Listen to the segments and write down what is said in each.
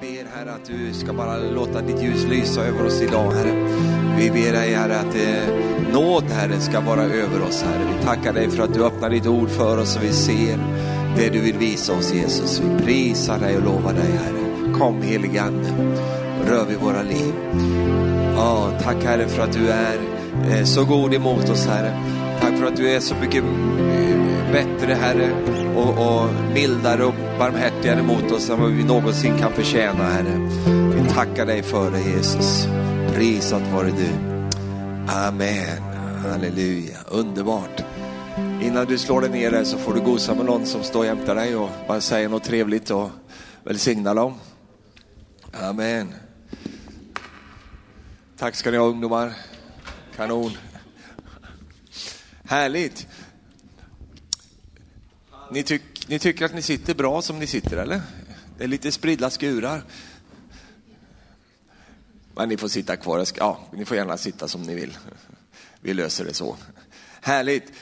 Vi ber Herre att du ska bara låta ditt ljus lysa över oss idag Herre. Vi ber dig Herre att eh, nåd Herre ska vara över oss Herre. Vi tackar dig för att du öppnar ditt ord för oss och vi ser det du vill visa oss Jesus. Vi prisar dig och lovar dig Herre. Kom helige Ande rör vid våra liv. Ja, tack Herre för att du är eh, så god emot oss Herre. Tack för att du är så mycket eh, bättre Herre och, och mildare och barmhärtigare mot oss än vad vi någonsin kan förtjäna Herre. Vi tackar dig för det Jesus. Prisat vare du. Amen. Halleluja. Underbart. Innan du slår dig ner där så får du gosa med någon som står jämte dig och bara säga något trevligt och välsigna dem. Amen. Tack ska ni ha ungdomar. Kanon. Härligt. Ni, tyck, ni tycker att ni sitter bra som ni sitter eller? Det är lite spridda skurar. Men ni får sitta kvar. Ja, ni får gärna sitta som ni vill. Vi löser det så. Härligt.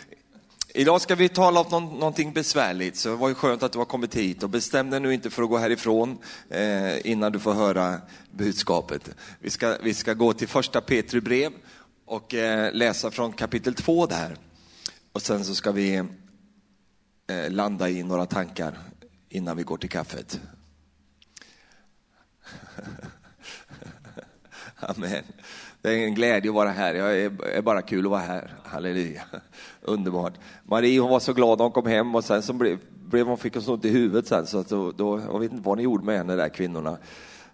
Idag ska vi tala om någon, någonting besvärligt, så det var ju skönt att du har kommit hit. Och bestäm dig nu inte för att gå härifrån eh, innan du får höra budskapet. Vi ska, vi ska gå till första Petri brev och eh, läsa från kapitel 2 där. Och sen så ska vi eh, landa i några tankar innan vi går till kaffet. Amen. Det är en glädje att vara här. Jag är, bara kul att vara här. Halleluja. Underbart. Marie hon var så glad när hon kom hem och sen så blev, blev hon, fick hon så ont i huvudet sen så att då, då, jag vet inte vad ni gjorde med henne där kvinnorna.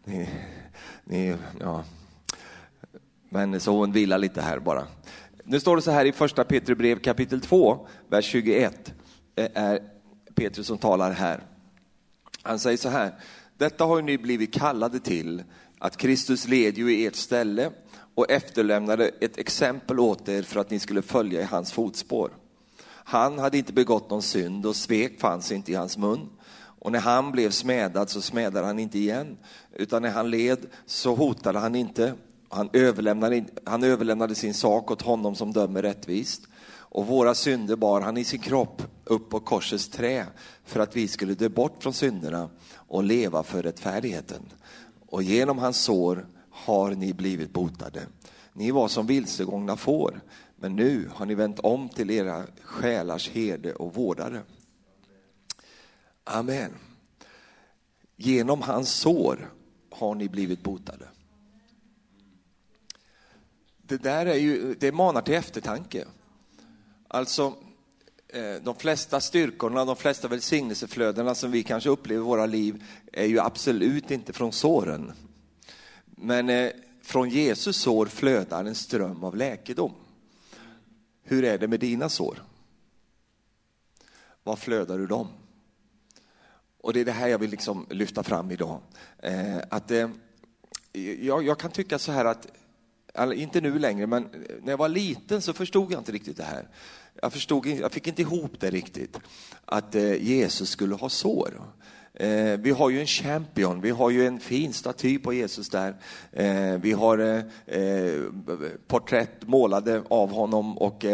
Ni, ni, ja. Men så hon vilar lite här bara. Nu står det så här i första Petrus brev kapitel 2, vers 21. Det är Petrus som talar här. Han säger så här. Detta har ni blivit kallade till, att Kristus led ju i ert ställe och efterlämnade ett exempel åt er för att ni skulle följa i hans fotspår. Han hade inte begått någon synd och svek fanns inte i hans mun. Och när han blev smädad så smädade han inte igen, utan när han led så hotade han inte. Han överlämnade, han överlämnade sin sak åt honom som dömer rättvist. Och våra synder bar han i sin kropp upp på korsets trä för att vi skulle dö bort från synderna och leva för rättfärdigheten. Och genom hans sår har ni blivit botade. Ni var som vilsegångna får, men nu har ni vänt om till era själars herde och vårdare. Amen. Genom hans sår har ni blivit botade. Det där är ju, det manar till eftertanke. Alltså, eh, de flesta styrkorna, de flesta välsignelseflödena som vi kanske upplever i våra liv är ju absolut inte från såren. Men eh, från Jesus sår flödar en ström av läkedom. Hur är det med dina sår? Vad flödar ur dem? Och det är det här jag vill liksom lyfta fram idag. Eh, att, jag, jag, kan tycka så här att, inte nu längre, men när jag var liten så förstod jag inte riktigt det här. Jag, förstod, jag fick inte ihop det riktigt, att eh, Jesus skulle ha sår. Eh, vi har ju en champion, vi har ju en fin staty på Jesus där. Eh, vi har porträtt målade av honom och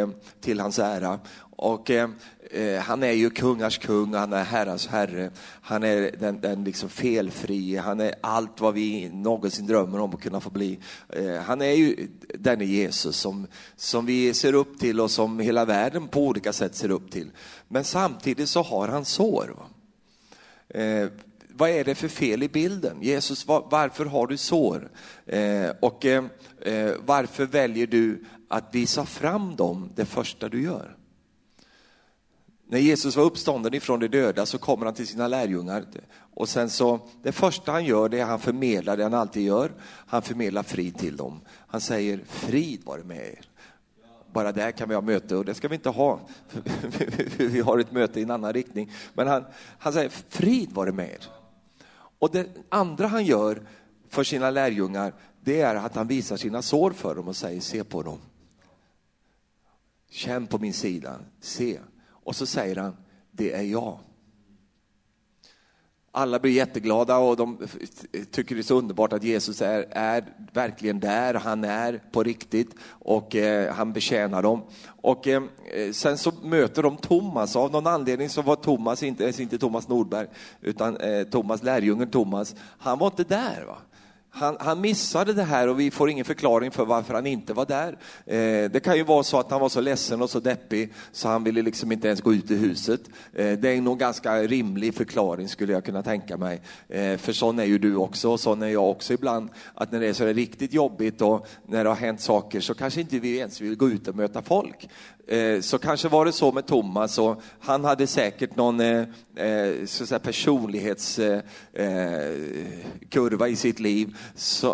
till hans ära. Och eh, eh, han är ju kungars kung, han är herrars herre. Han är den, den liksom felfrie, han är allt vad vi någonsin drömmer om att kunna få bli. Eh, han är ju denne Jesus som, som vi ser upp till och som hela världen på olika sätt ser upp till. Men samtidigt så har han sår. Va? Eh, vad är det för fel i bilden? Jesus, var, varför har du sår? Eh, och eh, varför väljer du att visa fram dem det första du gör? När Jesus var uppstånden ifrån de döda så kommer han till sina lärjungar och sen så, det första han gör det är att han förmedlar det han alltid gör. Han förmedlar frid till dem. Han säger frid vare med er bara där kan vi ha möte och det ska vi inte ha. vi har ett möte i en annan riktning. Men han, han säger, frid vare med er. Och det andra han gör för sina lärjungar, det är att han visar sina sår för dem och säger, se på dem. Känn på min sida, se. Och så säger han, det är jag. alla blir jätteglada och de tycker det är så underbart att Jesus är, är verkligen där, han är på riktigt och eh, han betjänar dem. Och eh, sen så möter de Thomas, av någon anledning så var Thomas inte, eh, inte Thomas Nordberg, utan eh, Thomas, lärjungen Thomas, han var inte där. Va? Han, han, missade det här och vi får ingen förklaring för varför han inte var där. Eh, det kan ju vara så att han var så ledsen och så deppig så han ville liksom inte ens gå ut i huset. Eh, det är nog ganska rimlig förklaring skulle jag kunna tänka mig. Eh, för sån är ju du också och sån är jag också ibland. Att när det är så riktigt jobbigt och när det har hänt saker så kanske inte vi ens vill gå ut och möta folk. Eh, så kanske var det så med Thomas och han hade säkert någon eh, eh, så säga, personlighetskurva i sitt liv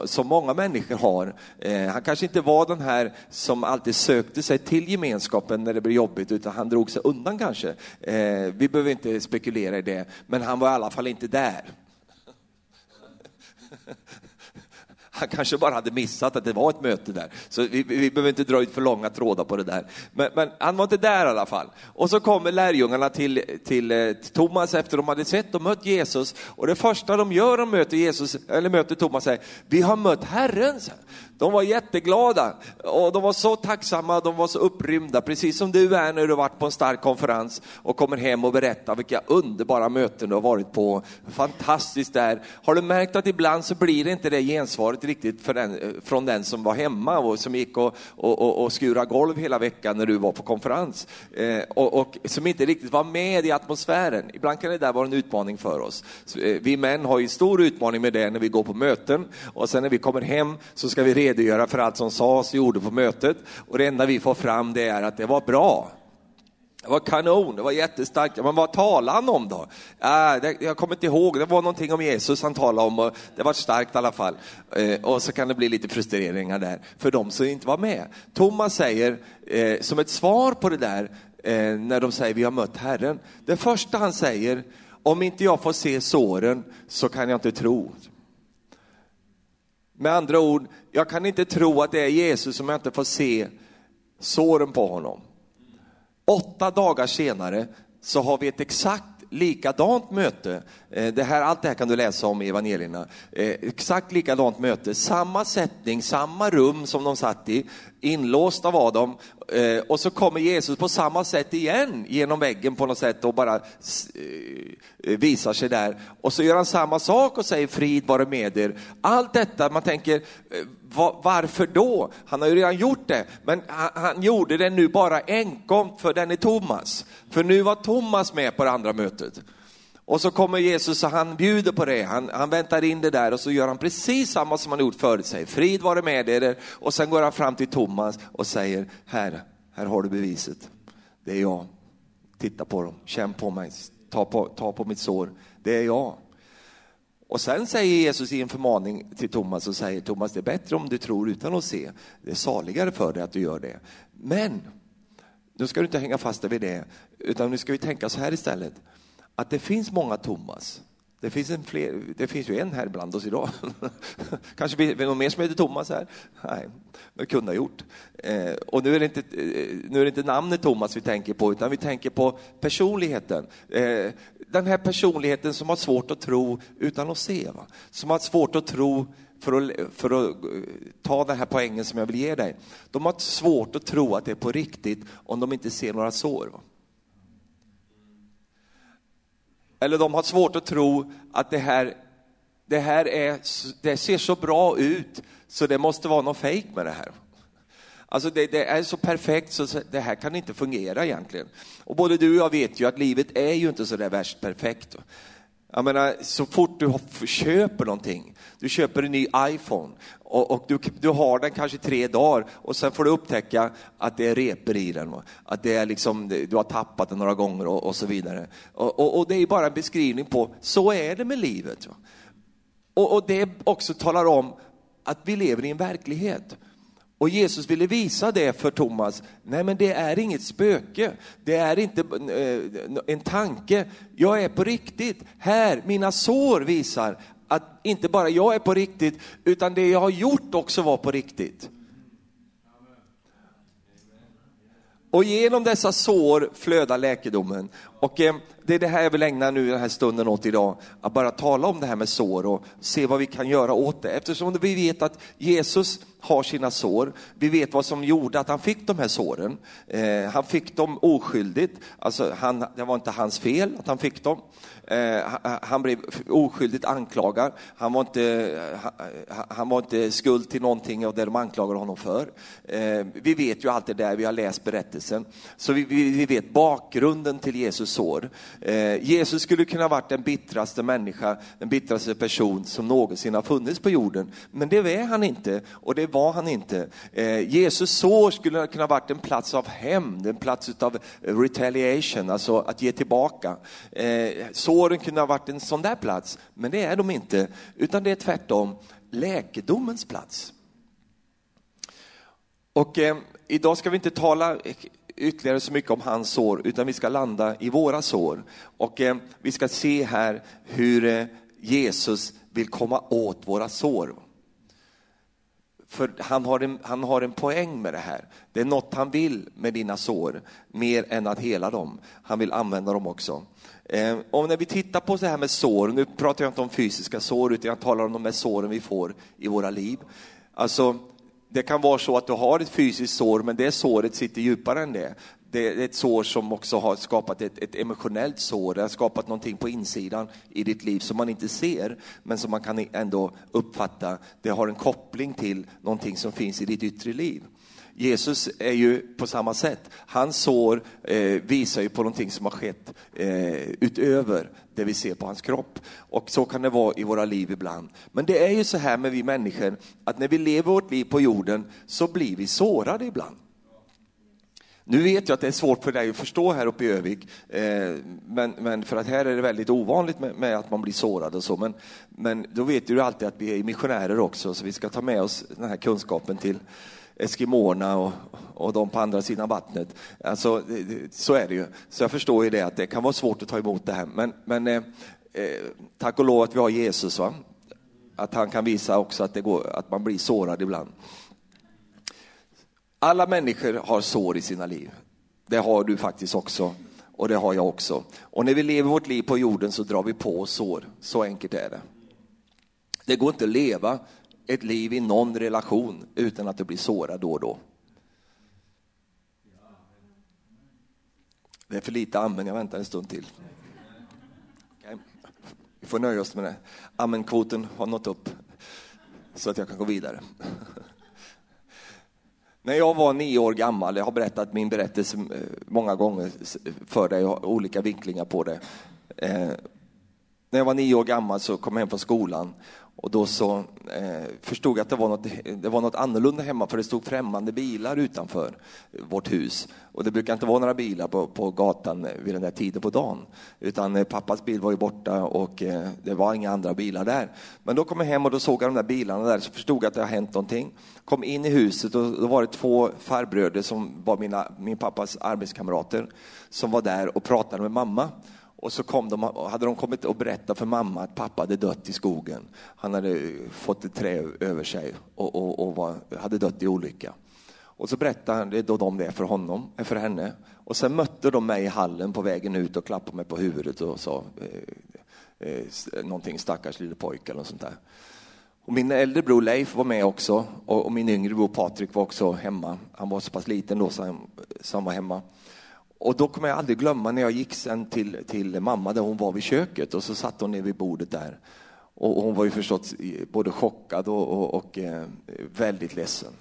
som många människor har. Han kanske inte var den här som alltid sökte sig till gemenskapen när det blev jobbigt utan han drog sig undan kanske. Vi behöver inte spekulera i det, men han var i alla fall inte där. Han kanske bara hade missat att det var ett möte där. Så vi, vi behöver inte dra ut för långa trådar på det där. Men, men, han var inte där i alla fall. Och så kommer lärjungarna till, till, eh, till Thomas efter de hade sett och mött Jesus. Och det första de gör när de möter Jesus, eller möter Thomas är, vi har mött Herren. De var jätteglada och de var så tacksamma, de var så upprymda, precis som du är när du varit på en stark konferens och kommer hem och berättar vilka underbara möten du har varit på. Fantastiskt där. Har du märkt att ibland så blir det inte det gensvaret riktigt den, från den som var hemma och som gick och, och, och, och skura golv hela veckan när du var på konferens eh, och, och, som inte riktigt var med i atmosfären. Ibland kan det där vara en utmaning för oss. Så, eh, vi män har ju stor utmaning med det när vi går på möten och sen när vi kommer hem så ska vi reda redogöra för allt som sades och gjorde på mötet och det enda vi får fram det är att det var bra. Det var kanon, det var jättestarkt. Men vad talade han om då? Äh, jag kommer inte ihåg, det var någonting om Jesus han talade om och det var starkt i alla fall. Eh, och så kan det bli lite frustreringar där för de som inte var med. Thomas säger eh, som ett svar på det där eh, när de säger vi har mött Herren. Det första han säger, om inte jag får se såren så kan jag inte tro. Med andra ord, jag kan inte tro att det är Jesus som jag inte får se såren på honom. Åtta dagar senare så har vi ett exakt likadant möte. Eh, det här, allt det här kan du läsa om i evangelierna. Eh, exakt likadant möte, samma sättning, samma rum som de satt i, inlåsta var de. Eh, och så kommer Jesus på samma sätt igen genom väggen på något sätt och bara eh, visar sig där. Och så gör han samma sak och säger frid vare med er. Allt detta, man tänker, eh, varför då? Han har ju redan gjort det, men han, han gjorde det nu bara enkom för den är Thomas. För nu var Thomas med på det andra mötet. Och så kommer Jesus och han bjuder på det, han, han väntar in det där och så gör han precis samma som han gjort förut, säger frid vare med er. Och sen går han fram till Thomas och säger, här, här har du beviset. Det är jag. Titta på dem, känn på mig, ta på, ta på mitt sår. Det är jag. Och sen säger Jesus i en förmaning till Thomas och säger Thomas, det är bättre om du tror utan att se. Det är saligare för dig att du gör det. Men, nu ska du inte hänga fast dig vid det, utan nu ska vi tänka så här istället, att det finns många Thomas. Det finns, en fler, det finns ju en här bland oss idag. Kanske vi, någon mer som heter Thomas här? Nej, det kunde ha gjort. Eh, och nu är, det inte, eh, nu är det inte namnet Thomas vi tänker på, utan vi tänker på personligheten. Eh, den här personligheten som har svårt att tro utan att se. Va? Som har svårt att tro för att, för att eh, ta den här poängen som jag vill ge dig. De har svårt att tro att det är på riktigt om de inte ser några sår. Va? Eller de har svårt att tro att det här, det här är, det ser så bra ut så det måste vara något fejk med det här. Alltså det, det, är så perfekt så det här kan inte fungera egentligen. Och både du och jag vet ju att livet är ju inte så där värst perfekt. Jag menar, så fort du köper någonting, du köper en ny iPhone och, och du, du, har den kanske tre dagar och sen får du upptäcka att det är repor i den. Att det är liksom, du har tappat den några gånger och, och så vidare. Och, och, och, det är bara en beskrivning på, så är det med livet. Och, det också talar om att vi lever i en verklighet. Och Jesus ville visa det för Thomas. Nej, men det är inget spöke. Det är inte eh, en tanke. Jag är på riktigt. Här, mina sår visar att inte bara jag är på riktigt, utan det jag har gjort också var på riktigt. Och genom dessa sår flödar läkedomen. Och eh, det är det här jag vill ägna nu den här stunden åt idag, att bara tala om det här med sår och se vad vi kan göra åt det. Eftersom vi vet att Jesus har sina sår. Vi vet vad som gjorde att han fick de här såren. Eh, han fick dem oskyldigt, alltså han, det var inte hans fel att han fick dem. Eh, han blev oskyldigt anklagad. Han var, inte, han var inte skuld till någonting av det de anklagade honom för. Eh, vi vet ju allt det där, vi har läst berättelsen. Så vi, vi vet bakgrunden till Jesus sår. Eh, Jesus skulle kunna ha varit den bittraste människa, den bittraste person som någonsin har funnits på jorden. Men det är han inte och det var han inte. Eh, Jesus sår skulle kunna ha varit en plats av hämnd, en plats av retaliation, alltså att ge tillbaka. Eh, Såren kunde ha varit en sån där plats, men det är de inte, utan det är tvärtom läkedomens plats. Och eh, idag ska vi inte tala ytterligare så mycket om hans sår, utan vi ska landa i våra sår. Och eh, vi ska se här hur eh, Jesus vill komma åt våra sår. För han har, en, han har en poäng med det här. Det är något han vill med dina sår, mer än att hela dem. Han vill använda dem också. Eh, och när vi tittar på det här med sår, nu pratar jag inte om fysiska sår, utan jag talar om de här såren vi får i våra liv. Alltså, det kan vara så att du har ett fysiskt sår, men det såret sitter djupare än det. Det är ett sår som också har skapat ett, ett emotionellt sår, det har skapat någonting på insidan i ditt liv som man inte ser, men som man kan ändå uppfatta. Det har en koppling till någonting som finns i ditt yttre liv. Jesus är ju på samma sätt. Hans sår eh, visar ju på någonting som har skett eh, utöver det vi ser på hans kropp. Och så kan det vara i våra liv ibland. Men det är ju så här med vi människor, att när vi lever vårt liv på jorden så blir vi sårade ibland. Nu vet jag att det är svårt för dig att förstå här uppe i Övik, eh, men, men, för att här är det väldigt ovanligt med, med, att man blir sårad och så. Men, men då vet du alltid att vi är missionärer också, så vi ska ta med oss den här kunskapen till, eskimåerna och, och de på andra sidan vattnet. Alltså, så är det ju. Så jag förstår ju det att det kan vara svårt att ta emot det här. Men, men eh, eh, tack och lov att vi har Jesus, va? att han kan visa också att, det går, att man blir sårad ibland. Alla människor har sår i sina liv. Det har du faktiskt också och det har jag också. Och när vi lever vårt liv på jorden så drar vi på oss sår. Så enkelt är det. Det går inte att leva ett liv i någon relation utan att du blir sårad då och då. Det är för lite amen, jag väntar en stund till. Okay. Vi får nöja oss med det. Amenkvoten har nått upp så att jag kan gå vidare. När jag var nio år gammal, jag har berättat min berättelse eh, många gånger för dig, jag har olika vinklingar på det. Eh, när jag var nio år gammal så kom jag hem från skolan och då så eh, förstod jag att det var, något, det var något annorlunda hemma för det stod främmande bilar utanför vårt hus. Och det brukar inte vara några bilar på, på gatan vid den där tiden på dagen. Utan eh, pappas bil var ju borta och eh, det var inga andra bilar där. Men då kom jag hem och då såg jag de där bilarna där så förstod jag att det har hänt någonting. Kom in i huset och då var det två farbröder som var mina, min pappas arbetskamrater som var där och pratade med mamma. Och så kom de, hade de kommit och berättat för mamma att pappa hade dött i skogen. Han hade fått ett trä över sig och, och, och var, hade dött i olycka. Och så berättade då de det för honom, för henne. Och sen mötte de mig i hallen på vägen ut och klappade mig på huvudet och sa eh, eh, någonting stackars lille pojke eller något sånt där. Och min äldre bror Leif var med också och, och min yngre bror Patrik var också hemma. Han var så pass liten då så han, så han var hemma. Och då kommer jag aldrig glömma när jag gick sen till, till mamma där hon var vid köket och så satt hon ner vid bordet där. Och hon var ju förstås både chockad och, och, och eh, väldigt ledsen.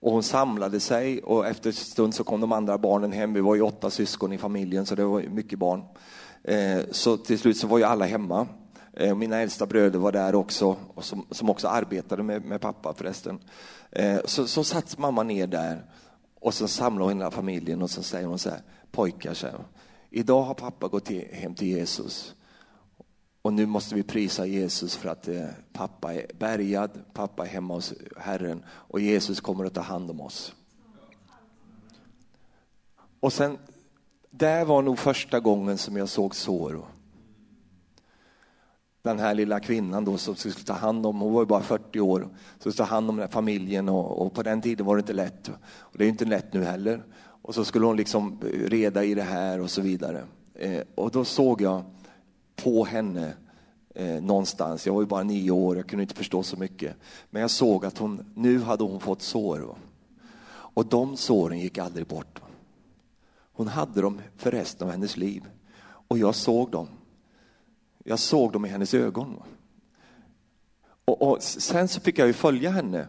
Och hon samlade sig och efter en stund så kom de andra barnen hem. Vi var ju åtta syskon i familjen så det var mycket barn. Eh, så till slut så var ju alla hemma. Eh, mina äldsta bröder var där också, som, som också arbetade med, med pappa förresten. Eh, så, så satt mamma ner där och så samlar hon hela familjen och så säger hon så här, pojkar, så här, idag har pappa gått hem till Jesus. Och nu måste vi prisa Jesus för att eh, pappa är bärgad, pappa är hemma hos Herren och Jesus kommer att ta hand om oss. Och sen, där var nog första gången som jag såg sår den här lilla kvinnan då som skulle ta hand om, hon var ju bara 40 år, så skulle ta hand om den här familjen och, och, på den tiden var det inte lätt. Och det är inte lätt nu heller. Och så skulle hon liksom reda i det här och så vidare. Eh, och då såg jag på henne eh, någonstans, jag var ju bara nio år, jag kunde inte förstå så mycket. Men jag såg att hon, nu hade hon fått sår. Va? Och de såren gick aldrig bort. Va? Hon hade dem för resten av hennes liv. Och jag såg dem. Jag såg dem i hennes ögon. Och, och, sen så fick jag ju följa henne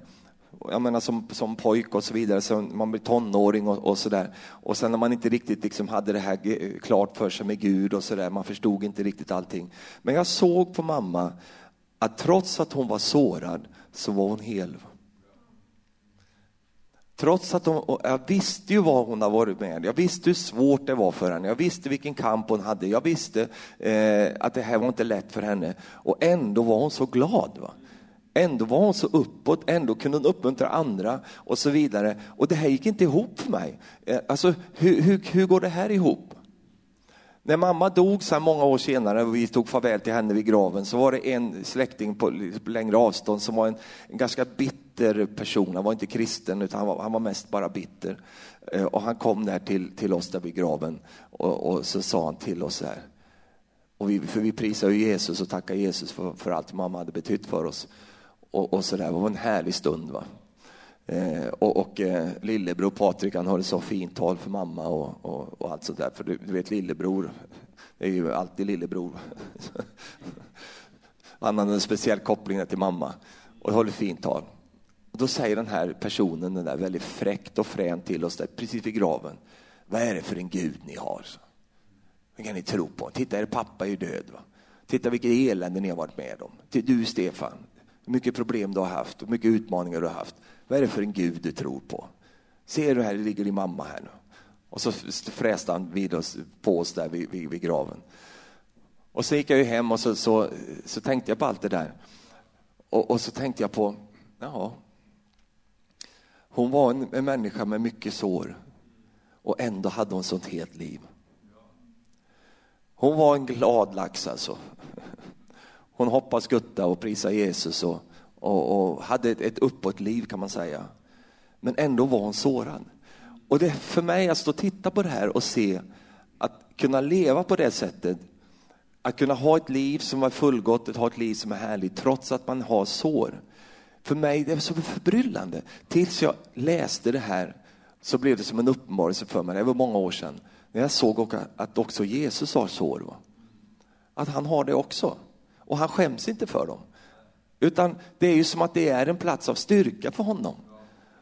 jag menar som, som pojk och så vidare, så man blir tonåring och, och så där. Och sen när man inte riktigt liksom hade det här klart för sig med Gud och så där, man förstod inte riktigt allting. Men jag såg på mamma att trots att hon var sårad så var hon hel. Trots att hon, jag visste ju vad hon har varit med Jag visste hur svårt det var för henne. Jag visste vilken kamp hon hade. Jag visste eh, att det här var inte lätt för henne. Och ändå var hon så glad. Va? Ändå var hon så uppåt, ändå kunde hon uppmuntra andra och så vidare. Och det här gick inte ihop för mig. Eh, alltså, hur, hur, hur går det här ihop? När mamma dog så många år senare och vi tog farväl till henne vid graven så var det en släkting på längre avstånd som var en, en ganska bitter person. Han var inte kristen utan han var, han var mest bara bitter. Eh, och han kom där till, till oss där vid graven och, och så sa han till oss här. Och vi, för vi prisar ju Jesus och tackar Jesus för, för allt mamma hade betytt för oss och, och så där. Det var en härlig stund. Va? Eh, och, och eh, lillebror Patrik han höll så fint tal för mamma och, och, och allt sånt där. För du, du, vet lillebror, det är ju alltid lillebror. han hade en speciell koppling till mamma och höll fint tal. Och då säger den här personen, den där väldigt fräckt och fränt till oss där, precis vid graven. Vad är det för en gud ni har? Vad kan ni tro på? Titta, er pappa är ju död. Va? Titta vilket elände ni har varit med om. Du Stefan, hur mycket problem du har haft och mycket utmaningar du har haft. Vad är det för en Gud du tror på? Ser du här, det ligger din mamma här nu. Och så fräste han vid oss, på oss där vid, vid, vid graven. Och så gick jag ju hem och så, så, så tänkte jag på allt det där. Och, och så tänkte jag på, ja, hon var en, en människa med mycket sår och ändå hade hon sånt helt liv. Hon var en glad lax alltså. Hon hoppade skutta och prisade Jesus och, och, och hade ett, ett uppåt-liv kan man säga. Men ändå var hon sårad. Och det är för mig att stå och titta på det här och se att kunna leva på det sättet, att kunna ha ett liv som är fullgott, att ha ett liv som är härligt trots att man har sår. För mig det var så förbryllande. Tills jag läste det här så blev det som en uppenbarelse för mig, det var många år sedan, när jag såg att också Jesus har sår. Att han har det också och han skäms inte för dem. Utan det är ju som att det är en plats av styrka för honom.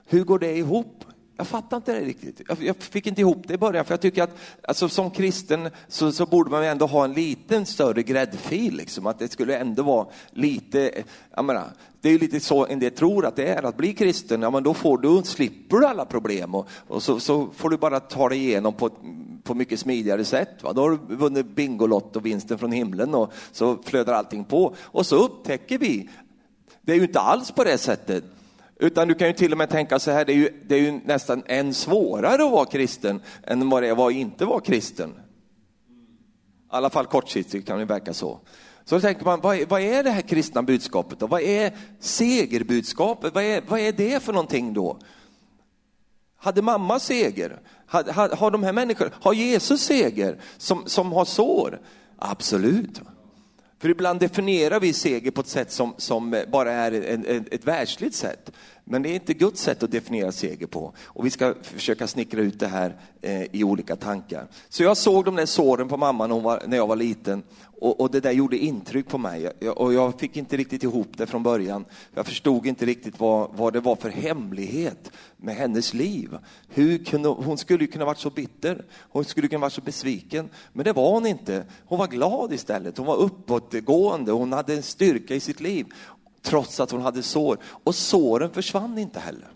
Hur går det ihop? Jag fattar inte det riktigt. Jag, fick inte ihop det i början, för jag tycker att alltså, som kristen så, så borde man ändå ha en liten större gräddfil, liksom, att det skulle ändå vara lite, jag menar, det är ju lite så en del tror att det är att bli kristen, ja men då får du, slipper du alla problem och, och så, så, får du bara ta dig igenom på, på mycket smidigare sätt. Va? Då har du vunnit Bingolotto, vinsten från himlen och så flödar allting på. Och så upptäcker vi, det är ju inte alls på det sättet. Utan du kan ju till och med tänka så här, det är ju, det är ju nästan än svårare att vara kristen än vad det var att inte vara kristen. I alla fall kortsiktigt kan det verka så. Så då tänker man, vad är, vad är det här kristna budskapet då? Vad är segerbudskapet? Vad är, vad är det för någonting då? Hade mamma seger? Har, har, har de här människorna, har Jesus seger som, som har sår? Absolut. För ibland definierar vi seger på ett sätt som, som bara är en, en, ett världsligt sätt. Men det är inte Guds sätt att definiera seger på. Och vi ska försöka snickra ut det här eh, i olika tankar. Så jag såg de där såren på mamma när, var, när jag var liten och, och, det där gjorde intryck på mig. Jag, och jag fick inte riktigt ihop det från början. Jag förstod inte riktigt vad, vad det var för hemlighet med hennes liv. Hur kunde, hon skulle ju kunna varit så bitter, hon skulle kunna varit så besviken, men det var hon inte. Hon var glad istället, hon var uppåtgående, hon hade en styrka i sitt liv trots att hon hade sår. Och såren försvann inte heller.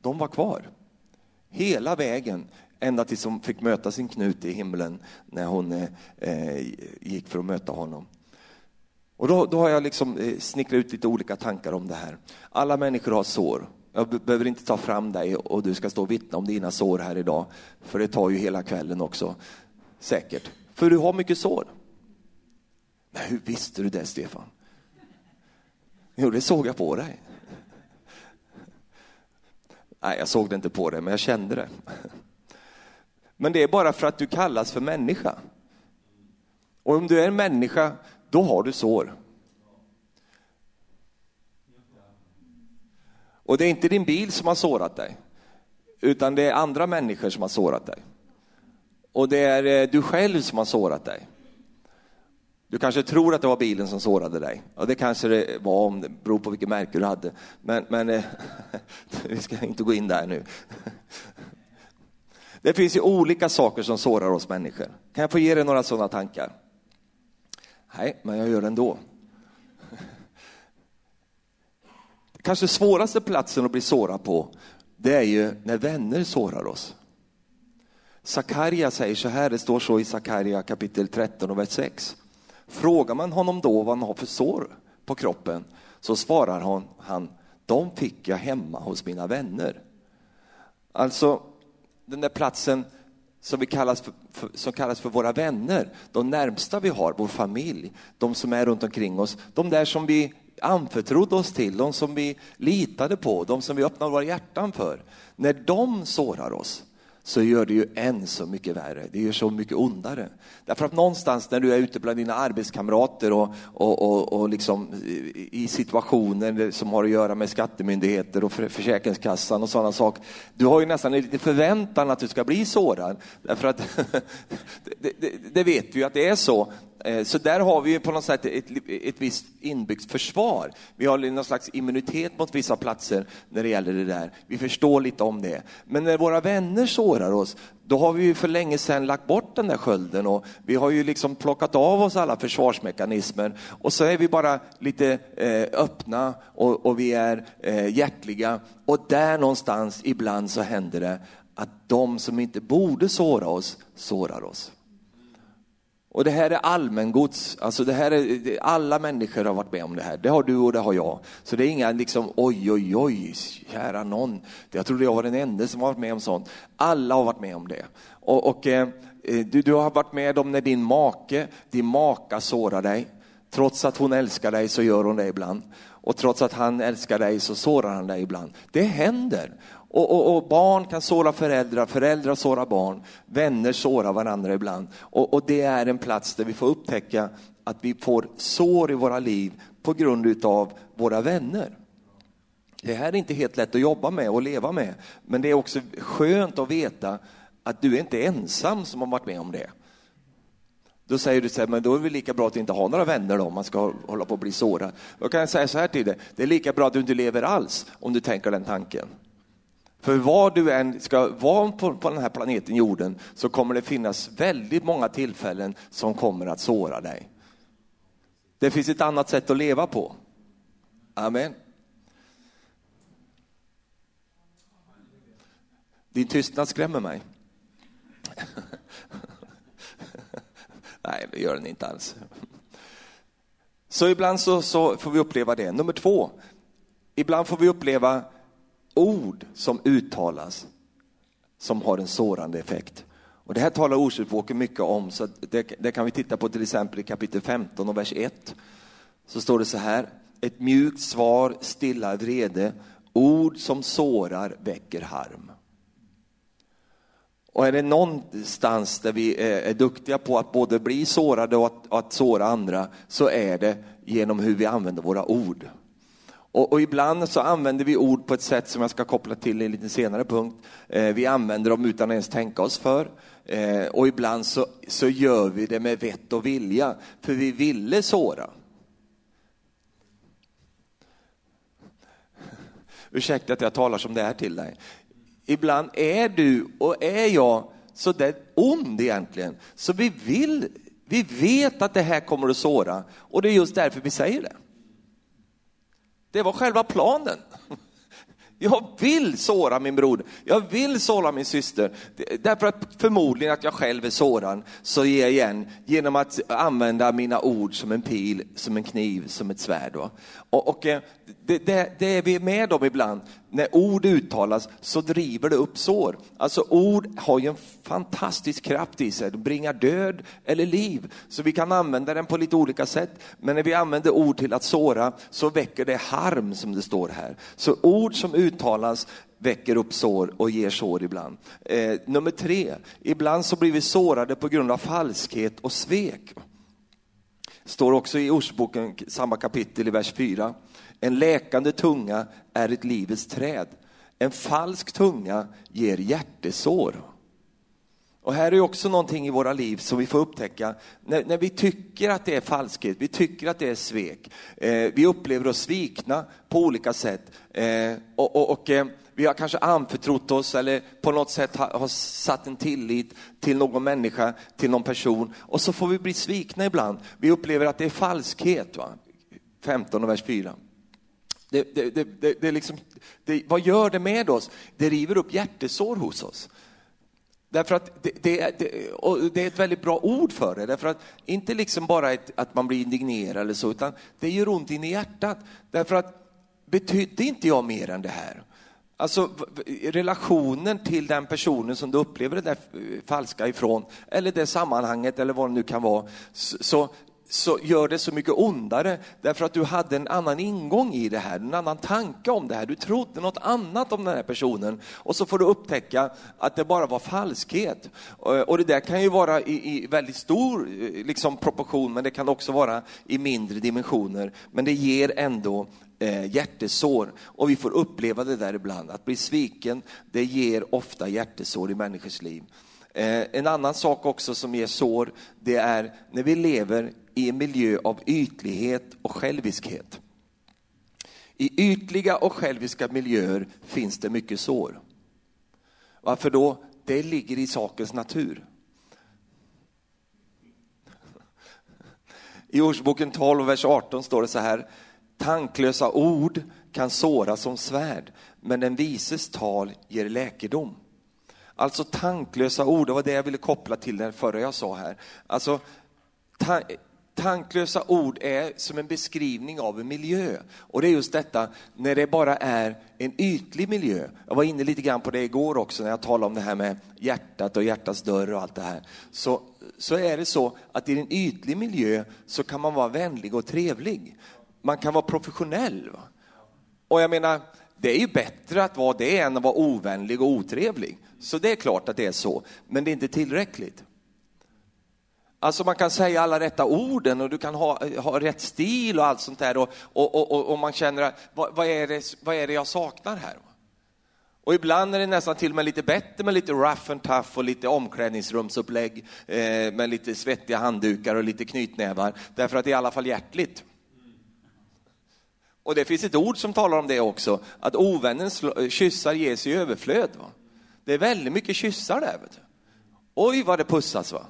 De var kvar. Hela vägen, ända tills hon fick möta sin Knut i himlen när hon eh, eh, gick för att möta honom. Och då, då har jag liksom eh, snickrat ut lite olika tankar om det här. Alla människor har sår. Jag behöver inte ta fram dig och du ska stå och vittna om dina sår här idag, för det tar ju hela kvällen också, säkert. För du har mycket sår. Men hur visste du det, Stefan? Jo, det såg jag på dig. Nej, jag såg det inte på dig, men jag kände det. Men det är bara för att du kallas för människa. Och om du är en människa, då har du sår. Och det är inte din bil som har sårat dig, utan det är andra människor som har sårat dig. Och det är eh, du själv som har sårat dig. Du kanske tror att det var bilen som sårade dig. Och det kanske det var, om det beror på vilket märke du hade. Men, men eh, vi ska inte gå in där nu. Det finns ju olika saker som sårar oss människor. Kan jag få ge dig några sådana tankar? Nej, men jag gör det ändå. Kanske svåraste platsen att bli sårad på, det är ju när vänner sårar oss. Sakarja säger så här, det står så i Sakarja kapitel 13 och vers 6. Frågar man honom då vad han har för sår på kroppen så svarar han, han de fick jag hemma hos mina vänner. Alltså den där platsen som, vi kallas för, för, som kallas för våra vänner, de närmsta vi har, vår familj, de som är runt omkring oss, de där som vi anförtrodde oss till, de som vi litade på, de som vi öppnade våra hjärtan för. När de sårar oss, så gör det ju än så mycket värre. Det gör så mycket ondare. Därför att någonstans när du är ute bland dina arbetskamrater och, och, och, och liksom i situationer som har att göra med skattemyndigheter och Försäkringskassan och sådana saker. Du har ju nästan en liten förväntan att du ska bli sårad. Därför att det, det, det vet vi ju att det är så. Eh, så där har vi på något sätt ett, ett visst inbyggt försvar. Vi har någon slags immunitet mot vissa platser när det gäller det där. Vi förstår lite om det. Men när våra vänner sårar oss, då har vi ju för länge sedan lagt bort den där skölden och vi har ju liksom plockat av oss alla försvarsmekanismer och så är vi bara lite eh, öppna och, och, vi är eh, hjärtliga och där någonstans ibland så händer det att de som inte borde såra oss, sårar oss. Och det här är allmängods, alltså det här är, alla människor har varit med om det här. Det har du och det har jag. Så det är inga liksom oj, oj, oj, kära någon. Jag trodde jag var den enda som har varit med om sånt. Alla har varit med om det. Och, och eh, du, du har varit med om när din make, din maka sårar dig. Trots att hon älskar dig så gör hon det ibland. Och trots att han älskar dig så sårar han dig ibland. Det händer. Och, och, och, barn kan såra föräldrar, föräldrar sårar barn, vänner sårar varandra ibland. Och, och, det är en plats där vi får upptäcka att vi får sår i våra liv på grund av våra vänner. Det här är inte helt lätt att jobba med och leva med, men det är också skönt att veta att du är inte ensam som har varit med om det. Då säger du så här, men då är det lika bra att inte ha några vänner då, om man ska hålla på att bli sårad. Då kan jag säga så här till dig, det är lika bra att du inte lever alls om du tänker den tanken. För var du än ska vara på, på den här planeten jorden så kommer det finnas väldigt många tillfällen som kommer att såra dig. Det finns ett annat sätt att leva på. Amen. Din tystnad skrämmer mig. Nej, det gör den inte alls. Så ibland så, så får vi uppleva det. Nummer två, ibland får vi uppleva ord som uttalas som har en sårande effekt. Och det här talar ordspråket mycket om, så det, det, kan vi titta på till exempel i kapitel 15 och vers 1. Så står det så här, ett mjukt svar stillar vrede, ord som sårar väcker harm. Och är det någonstans där vi är, är duktiga på att både bli sårade och att, att såra andra, så är det genom hur vi använder våra ord. Och, och, ibland så använder vi ord på ett sätt som jag ska koppla till i en lite senare punkt. Eh, vi använder dem utan att ens tänka oss för. Eh, och ibland så, så gör vi det med vett och vilja, för vi ville såra. Ursäkta att jag talar som det är till dig. Ibland är du och är jag så där ond egentligen, så vi vill, vi vet att det här kommer att såra och det är just därför vi säger det. Det var själva planen. Jag vill såra min bror, jag vill såra min syster. Därför att förmodligen att jag själv är sårad, så ger jag igen genom att använda mina ord som en pil, som en kniv, som ett svärd. Och, och eh, det, det, det, är vi med om ibland. När ord uttalas så driver det upp sår. Alltså ord har ju en fantastisk kraft i sig. De bringar död eller liv. Så vi kan använda den på lite olika sätt. Men när vi använder ord till att såra så väcker det harm som det står här. Så ord som uttalas väcker upp sår och ger sår ibland. Eh, nummer tre, ibland så blir vi sårade på grund av falskhet och svek. står också i Ordsboken, samma kapitel i vers 4. En läkande tunga är ett livets träd. En falsk tunga ger hjärtesår. Och här är också någonting i våra liv som vi får upptäcka när, när vi tycker att det är falskhet, vi tycker att det är svek. Eh, vi upplever oss svikna på olika sätt. Eh, och, och, och eh, vi har kanske anförtrott oss eller på något sätt har, har satt en tillit till någon människa, till någon person. Och så får vi bli svikna ibland. Vi upplever att det är falskhet. Va? 15 och vers 4. Det, det, det, det, liksom, vad gör det med oss? Det river upp hjärtesår hos oss. Därför att det, det, det, det, är ett väldigt bra ord för det. Därför att inte liksom bara ett, att man blir indignerad eller så, utan det gör ont in i hjärtat. Därför att betydde inte jag mer än det här? Alltså relationen till den personen som du upplever det där falska ifrån, eller det sammanhanget eller vad det nu kan vara, så, så gör det så mycket ondare därför att du hade en annan ingång i det här, en annan tanke om det här. Du trodde något annat om den här personen och så får du upptäcka att det bara var falskhet. Eh, och det där kan ju vara i, i väldigt stor eh, liksom, proportion, men det kan också vara i mindre dimensioner. Men det ger ändå eh, hjärtesår och vi får uppleva det där ibland. Att bli sviken, det ger ofta hjärtesår i människors liv. Eh, en annan sak också som ger sår, det är när vi lever i en miljö av ytlighet och själviskhet. I ytliga och själviska miljöer finns det mycket sår. Varför då? Det ligger i sakens natur. I Ordsboken 12, vers 18 står det så här. Tanklösa ord kan såra som svärd, men den vises tal ger läkedom. Alltså tanklösa ord, det var det jag ville koppla till det förra jag sa här. Alltså, tanklösa ord är som en beskrivning av en miljö. Och det är just detta när det bara är en ytlig miljö. Jag var inne lite grann på det igår också när jag talade om det här med hjärtat och hjärtats dörr och allt det här. Så, så är det så att i en ytlig miljö så kan man vara vänlig och trevlig. Man kan vara professionell. Va? Och jag menar, det är ju bättre att vara det än att vara ovänlig och otrevlig. Så det är klart att det är så, men det är inte tillräckligt. Alltså man kan säga alla rätta orden och du kan ha, ha rätt stil och allt sånt där och, och, och, och man känner att vad, vad, är det, vad är det jag saknar här? Och ibland är det nästan till och med lite bättre med lite rough and tough och lite omklädningsrumsupplägg eh, med lite svettiga handdukar och lite knytnävar, därför att det är i alla fall hjärtligt. Och det finns ett ord som talar om det också, att ovännens kyssar ges i överflöd. Va? Det är väldigt mycket kyssar där. Vet du. Oj, vad det pussas. va.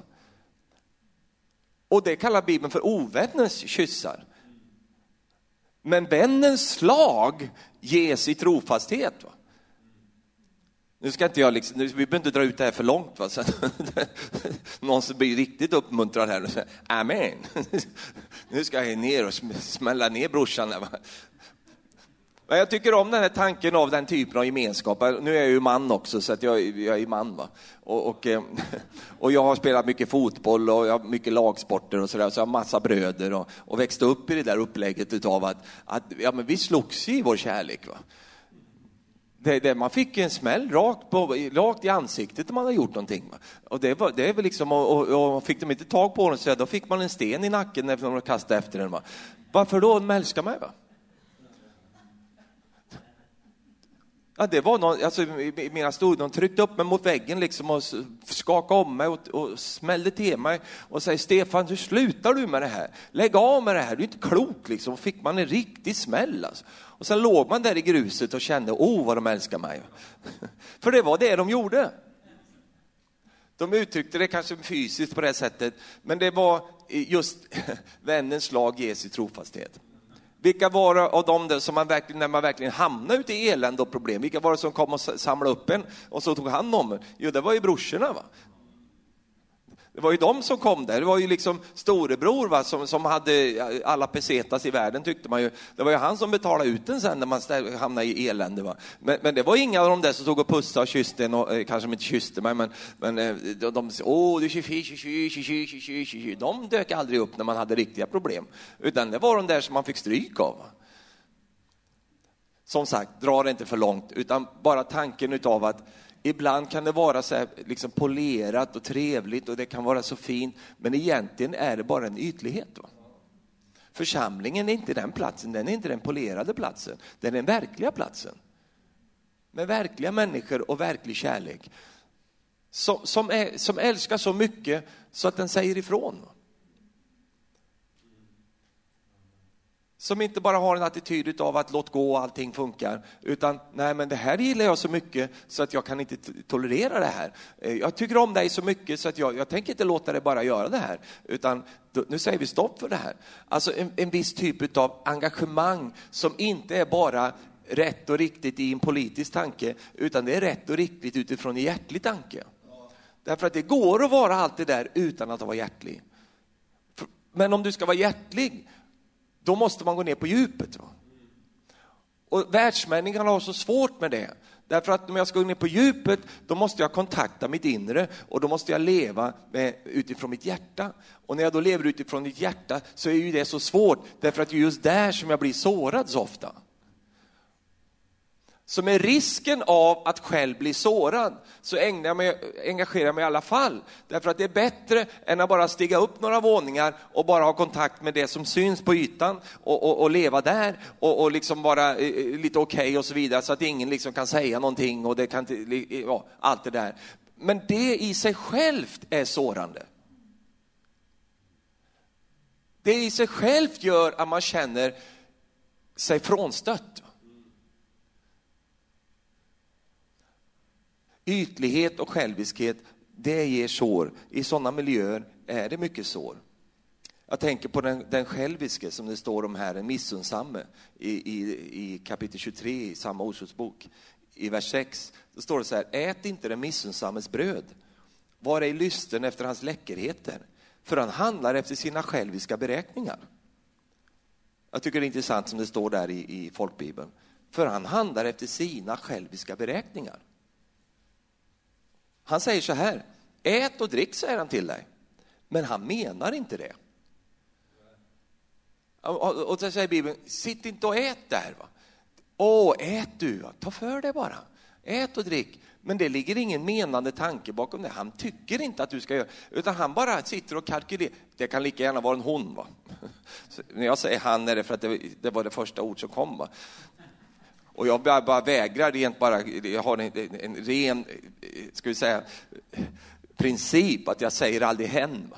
Och det kallar Bibeln för ovännens kyssar. Men vännens slag ges i trofasthet. Va? Nu ska inte jag liksom, vi behöver inte dra ut det här för långt. Va? Så någon som blir riktigt uppmuntrad här och säger amen. Nu ska jag ner och smälla ner brorsan. Va? Men jag tycker om den här tanken av den typen av gemenskap. Alltså, nu är jag ju man också, så att jag, jag är man. Va? Och, och, eh, och, jag har spelat mycket fotboll och jag har mycket lagsporter och sådär, så jag har massa bröder och, och växte upp i det där upplägget utav att, att ja, men vi slogs i vår kärlek. Va? Det, det, man fick en smäll rakt, på, rakt i ansiktet om man hade gjort någonting. Va? Och det, var, det var liksom, och, och, och, fick de inte tag på den så då fick man en sten i nacken när de kastade efter den. Va? Varför då? De älskar mig. Va? Ja, det var någon, alltså, mina stod, de tryckte upp mig mot väggen liksom och skakade om mig och, och smällde till mig och säger Stefan, hur slutar du med det här? Lägg av med det här, du är inte klok liksom. Och fick man en riktig smäll alltså. Och sen låg man där i gruset och kände, oh vad de älskar mig. För det var det de gjorde. De uttryckte det kanske fysiskt på det sättet, men det var just vännens lag ges i trofasthet. Vilka var det av dem där som man verkligen, när man verkligen hamnade ute i elände och problem, vilka var det som kom och samlade upp en och så tog hand om en? Jo, det var ju brorsorna. Va? Det var ju de som kom där. Det var ju liksom storebror va, som, som hade alla pesetas i världen tyckte man ju. Det var ju han som betalade ut den sen när man hamnade i elände. Va. Men, men det var inga av de där som tog och pussade och kysste en, och, eh, kanske de inte kysste mig, men, men eh, de, de åh du är De dök aldrig upp när man hade riktiga problem. Utan det var de där som man fick stryk av. Va. Som sagt, dra det inte för långt, utan bara tanken utav att Ibland kan det vara så här, liksom polerat och trevligt och det kan vara så fint, men egentligen är det bara en ytlighet. Va? Församlingen är inte den platsen, den är inte den polerade platsen, den är den verkliga platsen. Med verkliga människor och verklig kärlek. Som, som, är, som älskar så mycket så att den säger ifrån. Som inte bara har en attityd av att låt gå, allting funkar, utan nej men det här gillar jag så mycket så att jag kan inte tolerera det här. Eh, jag tycker om dig så mycket så att jag, jag tänker inte låta dig bara göra det här, utan nu säger vi stopp för det här. Alltså en, en viss typ av engagemang som inte är bara rätt och riktigt i en politisk tanke, utan det är rätt och riktigt utifrån en hjärtlig tanke. Därför att det går att vara allt det där utan att vara hjärtlig. Men om du ska vara hjärtlig då måste man gå ner på djupet. Va? Och världsmänniskan har så svårt med det. Därför att om jag ska gå ner på djupet, då måste jag kontakta mitt inre och då måste jag leva med, utifrån mitt hjärta. Och när jag då lever utifrån mitt hjärta så är ju det så svårt, därför att det är just där som jag blir sårad så ofta. Så med risken av att själv bli sårad så ägnar jag mig, engagerar jag mig i alla fall. Därför att det är bättre än att bara stiga upp några våningar och bara ha kontakt med det som syns på ytan och, och, och leva där och, och liksom vara eh, eh lite okej okay och så vidare så att ingen liksom kan säga någonting och det kan eh, ja, allt det där. Men det i sig självt är sårande. Det i sig självt gör att man känner sig frånstött. Ytlighet och själviskhet, det ger sår. I sådana miljöer är det mycket sår. Jag tänker på den, den själviske som det står om här, den missunnsamme, i, i, i kapitel 23 i samma Ordsordsbok. I vers 6 då står det så här, ät inte den missunnsammes bröd, var ej lysten efter hans läckerheter, för han handlar efter sina själviska beräkningar. Jag tycker det är intressant som det står där i, i folkbibeln, för han handlar efter sina själviska beräkningar. Han säger så här, ät och drick säger han till dig. Men han menar inte det. Och så säger Bibeln, sitt inte och ät där. Va? Åh, ät du, ta för dig bara. Ät och drick. Men det ligger ingen menande tanke bakom det. Han tycker inte att du ska göra utan han bara sitter och kalkylerar. Det kan lika gärna vara en hon. Va? Så när jag säger han är det för att det, det var det första ord som kom. Va? Och jag bara, bara vägrar rent bara, jag har en, en ren, ska vi säga, princip att jag säger aldrig hen.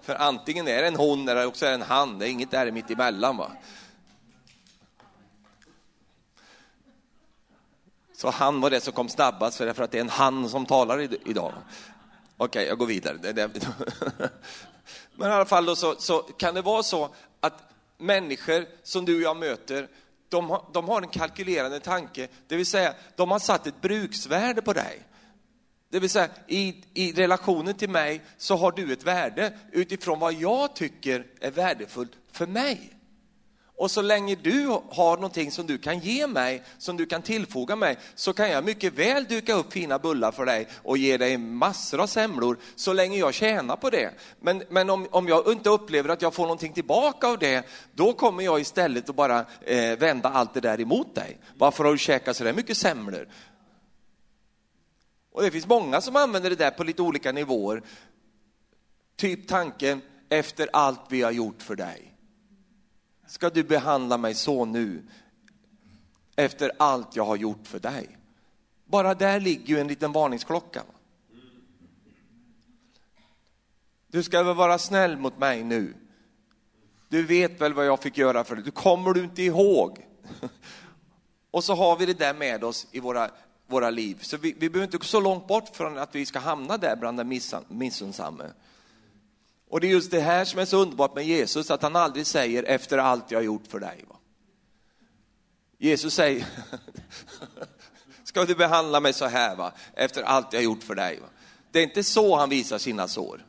För antingen är det en hon eller också är det en han, det är inget där mitt emellan. Va? Så han var det som kom snabbast, för att det är en han som talar idag. Okej, okay, jag går vidare. Men i alla fall så, så kan det vara så människor som du och jag möter, de har, de har en kalkylerande tanke, det vill säga de har satt ett bruksvärde på dig. Det vill säga, i, i relationen till mig så har du ett värde utifrån vad jag tycker är värdefullt för mig. Och så länge du har någonting som du kan ge mig, som du kan tillfoga mig, så kan jag mycket väl duka upp fina bullar för dig och ge dig massor av semlor, så länge jag tjänar på det. Men, men om, om jag inte upplever att jag får någonting tillbaka av det, då kommer jag istället att bara eh, vända allt det där emot dig. Varför har du käkat så där mycket semlor? Och det finns många som använder det där på lite olika nivåer. Typ tanken, efter allt vi har gjort för dig ska du behandla mig så nu efter allt jag har gjort för dig? Bara där ligger ju en liten varningsklocka. Du ska väl vara snäll mot mig nu? Du vet väl vad jag fick göra för dig? Du kommer du inte ihåg? Och så har vi det där med oss i våra, våra liv. Så vi, vi behöver inte gå så långt bort från att vi ska hamna där bland den missunnsamme. Och det är just det här som är så underbart med Jesus, att han aldrig säger efter allt jag har gjort för dig. Va? Jesus säger, ska du behandla mig så här va? efter allt jag har gjort för dig? Va? Det är inte så han visar sina sår.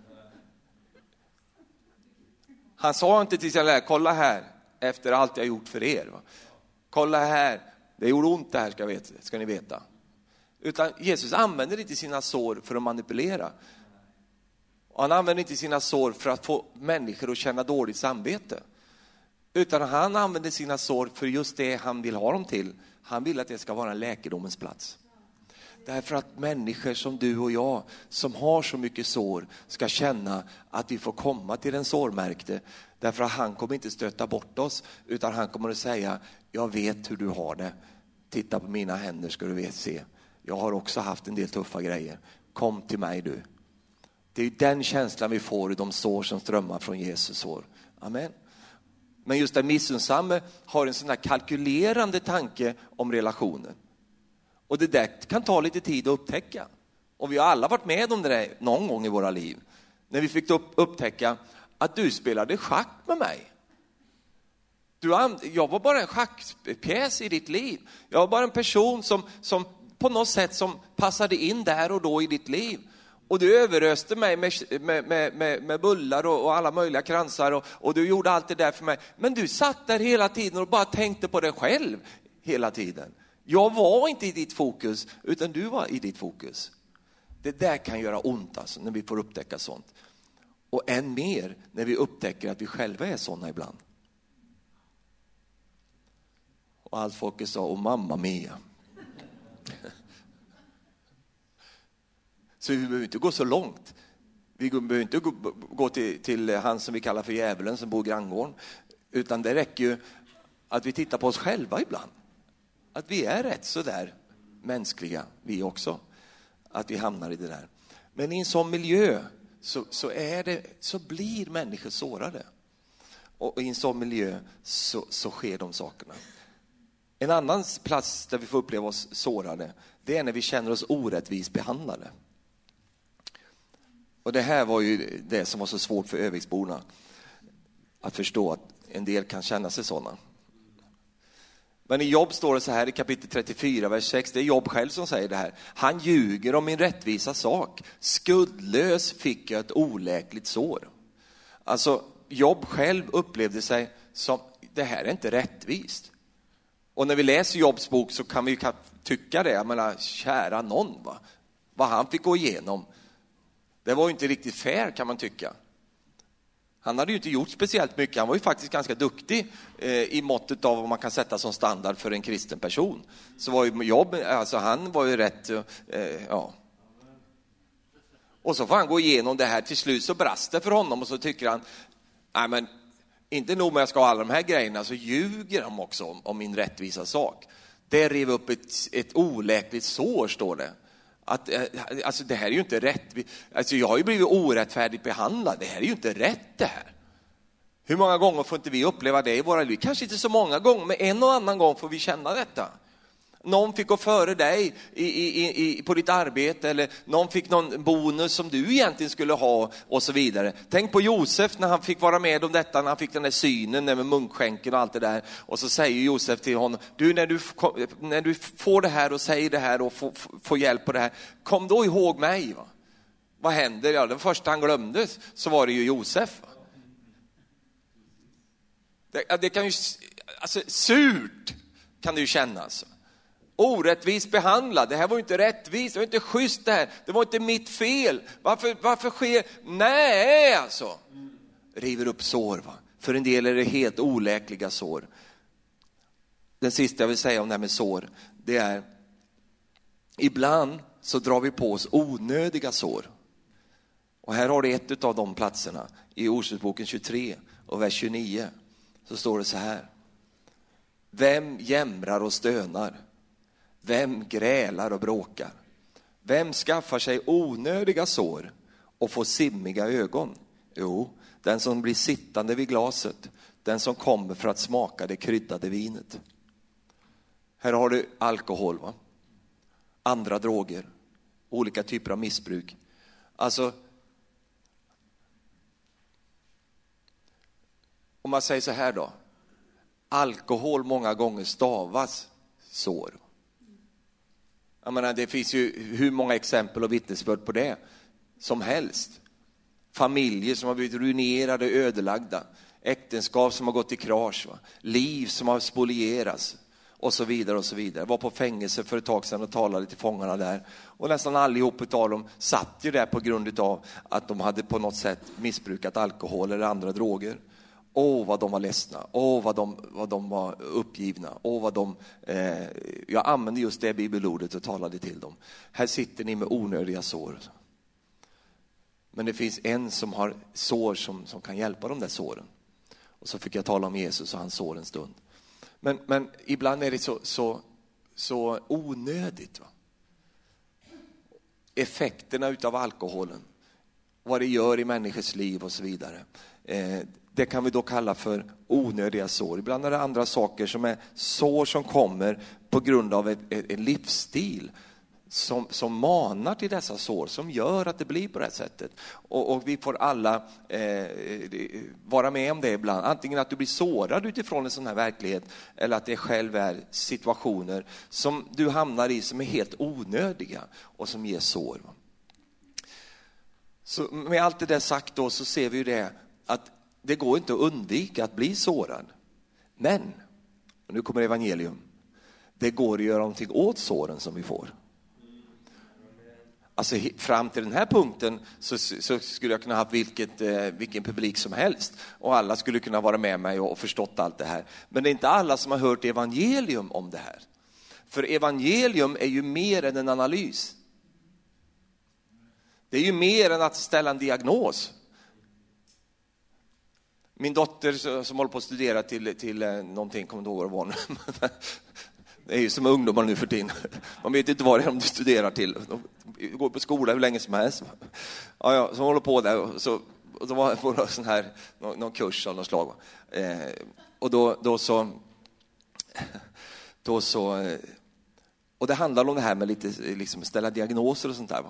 Han sa inte till sina lärare, kolla här, efter allt jag har gjort för er. Va? Kolla här, det gjorde ont det här ska, veta, ska ni veta. Utan Jesus använder inte sina sår för att manipulera. Och han använder inte sina sår för att få människor att känna dåligt samvete. Utan han använder sina sår för just det han vill ha dem till. Han vill att det ska vara en läkedomens plats. Därför att människor som du och jag, som har så mycket sår, ska känna att vi får komma till den sårmärkte. Därför att han kommer inte stöta bort oss, utan han kommer att säga, jag vet hur du har det. Titta på mina händer ska du se. Jag har också haft en del tuffa grejer. Kom till mig du. Det är den känslan vi får i de sår som strömmar från Jesus sår. Amen. Men just den missunnsamme har en sån här kalkylerande tanke om relationen. Och det där kan ta lite tid att upptäcka. Och vi har alla varit med om det där någon gång i våra liv. När vi fick upptäcka att du spelade schack med mig. Du, jag var bara en schackpjäs i ditt liv. Jag var bara en person som, som på något sätt som passade in där och då i ditt liv. Och du överöste mig med, med, med, med bullar och, och, alla möjliga kransar och, och, du gjorde allt det där för mig. Men du satt där hela tiden och bara tänkte på dig själv hela tiden. Jag var inte i ditt fokus, utan du var i ditt fokus. Det där kan göra ont alltså, när vi får upptäcka sånt. Och än mer när vi upptäcker att vi själva är sådana ibland. Och allt folket sa, och mamma mia. Så vi behöver inte gå så långt. Vi behöver inte gå till, till han som vi kallar för djävulen som bor i granngården. Utan det räcker ju att vi tittar på oss själva ibland. Att vi är rätt så där mänskliga, vi också. Att vi hamnar i det där. Men i en sån miljö så, så, är det, så blir människor sårade. Och i en sån miljö så, så sker de sakerna. En annan plats där vi får uppleva oss sårade, det är när vi känner oss orättvist behandlade. Och det här var ju det som var så svårt för Öviksborna att förstå att en del kan känna sig sådana. Men i Jobb står det så här i kapitel 34, vers 6, det är Jobb själv som säger det här. Han ljuger om min rättvisa sak. Skuldlös fick jag ett oläkligt sår. Alltså, Jobb själv upplevde sig som, det här är inte rättvist. Och när vi läser Jobs bok så kan vi ju tycka det, jag menar, kära någon, va? vad han fick gå igenom. Det var ju inte riktigt fair kan man tycka. Han hade ju inte gjort speciellt mycket, han var ju faktiskt ganska duktig eh, i måttet av vad man kan sätta som standard för en kristen person. Så var ju jobb, alltså han var ju rätt, eh, ja. Och så får han gå igenom det här, till slut så brast det för honom och så tycker han, nej men inte nog med att jag ska ha alla de här grejerna, så ljuger han också om, om min rättvisa sak. Det rev upp ett, ett oläkligt sår, står det. Att, eh, alltså det här är ju inte rätt. Alltså jag har ju blivit orättfärdigt behandlad. Det här är ju inte rätt det här. Hur många gånger får inte vi uppleva det i våra liv? Kanske inte så många gånger, men en och annan gång får vi känna detta någon fick gå före dig i, i, i, på ditt arbete eller någon fick någon bonus som du egentligen skulle ha och så vidare. Tänk på Josef när han fick vara med om detta, när han fick den där synen med munkskänken och allt det där. Och så säger Josef till honom, du när du, när du får det här och säger det här och får, får hjälp på det här, kom då ihåg mig. Va? Vad händer? Ja, den första han glömde så var det ju Josef. Det, det kan ju, alltså surt kan det ju kännas orättvist behandlad. Det här var inte rättvist, det var inte schysst det här. Det var inte mitt fel. Varför, varför sker... Nej, alltså. River upp sår. Va? För en del är det helt oläkliga sår. Den sista jag vill säga om det här med sår, det är ibland så drar vi på oss onödiga sår. Och här har du ett av de platserna i Ordspråksboken 23 och vers 29. Så står det så här. Vem jämrar och stönar? Vem grälar och bråkar? Vem skaffar sig onödiga sår och får simmiga ögon? Jo, den som blir sittande vid glaset, den som kommer för att smaka det kryddade vinet. Här har du alkohol, va? andra droger, olika typer av missbruk. Alltså, om man säger så här då, alkohol många gånger stavas sår. Jag menar, det finns ju hur många exempel och vittnesbörd på det som helst. Familjer som har blivit ruinerade, ödelagda, äktenskap som har gått i krasch, va? liv som har spolierats och så vidare. och så vidare. Jag var på fängelse för ett tag sedan och talade till fångarna där och nästan allihop av dem satt ju där på grund av att de hade på något sätt missbrukat alkohol eller andra droger. Åh, vad de var ledsna. Åh, vad de, vad de var uppgivna. Åh, vad de, eh, jag använde just det bibelordet och talade till dem. Här sitter ni med onödiga sår. Men det finns en som har sår som, som kan hjälpa de där såren. Och så fick jag tala om Jesus och hans sår en stund. Men, men ibland är det så, så, så onödigt. Va? Effekterna utav alkoholen, vad det gör i människors liv och så vidare. Eh, det kan vi då kalla för onödiga sår. Ibland är det andra saker som är sår som kommer på grund av en livsstil som, som manar till dessa sår, som gör att det blir på det här sättet. Och, och vi får alla eh, vara med om det ibland. Antingen att du blir sårad utifrån en sån här verklighet eller att det själv är situationer som du hamnar i som är helt onödiga och som ger sår. Så med allt det där sagt då så ser vi ju det att det går inte att undvika att bli sårad. Men, och nu kommer evangelium, det går att göra någonting åt såren som vi får. Alltså fram till den här punkten så, så skulle jag kunna ha vilket, eh, vilken publik som helst och alla skulle kunna vara med mig och, och förstått allt det här. Men det är inte alla som har hört evangelium om det här. För evangelium är ju mer än en analys. Det är ju mer än att ställa en diagnos. Min dotter som håller på att studera till, till eh, någonting, kommer inte ihåg vad det var Det är ju som ungdomar nu för tiden. Man vet inte vad det är de studerar till. De går på skola hur länge som helst. Ja, ja, så håller på där. Och så, och då var jag på sån här, någon, någon kurs av något slag. Eh, och då, då så... Då så eh, och det handlar om det här med lite liksom ställa diagnoser och sånt där.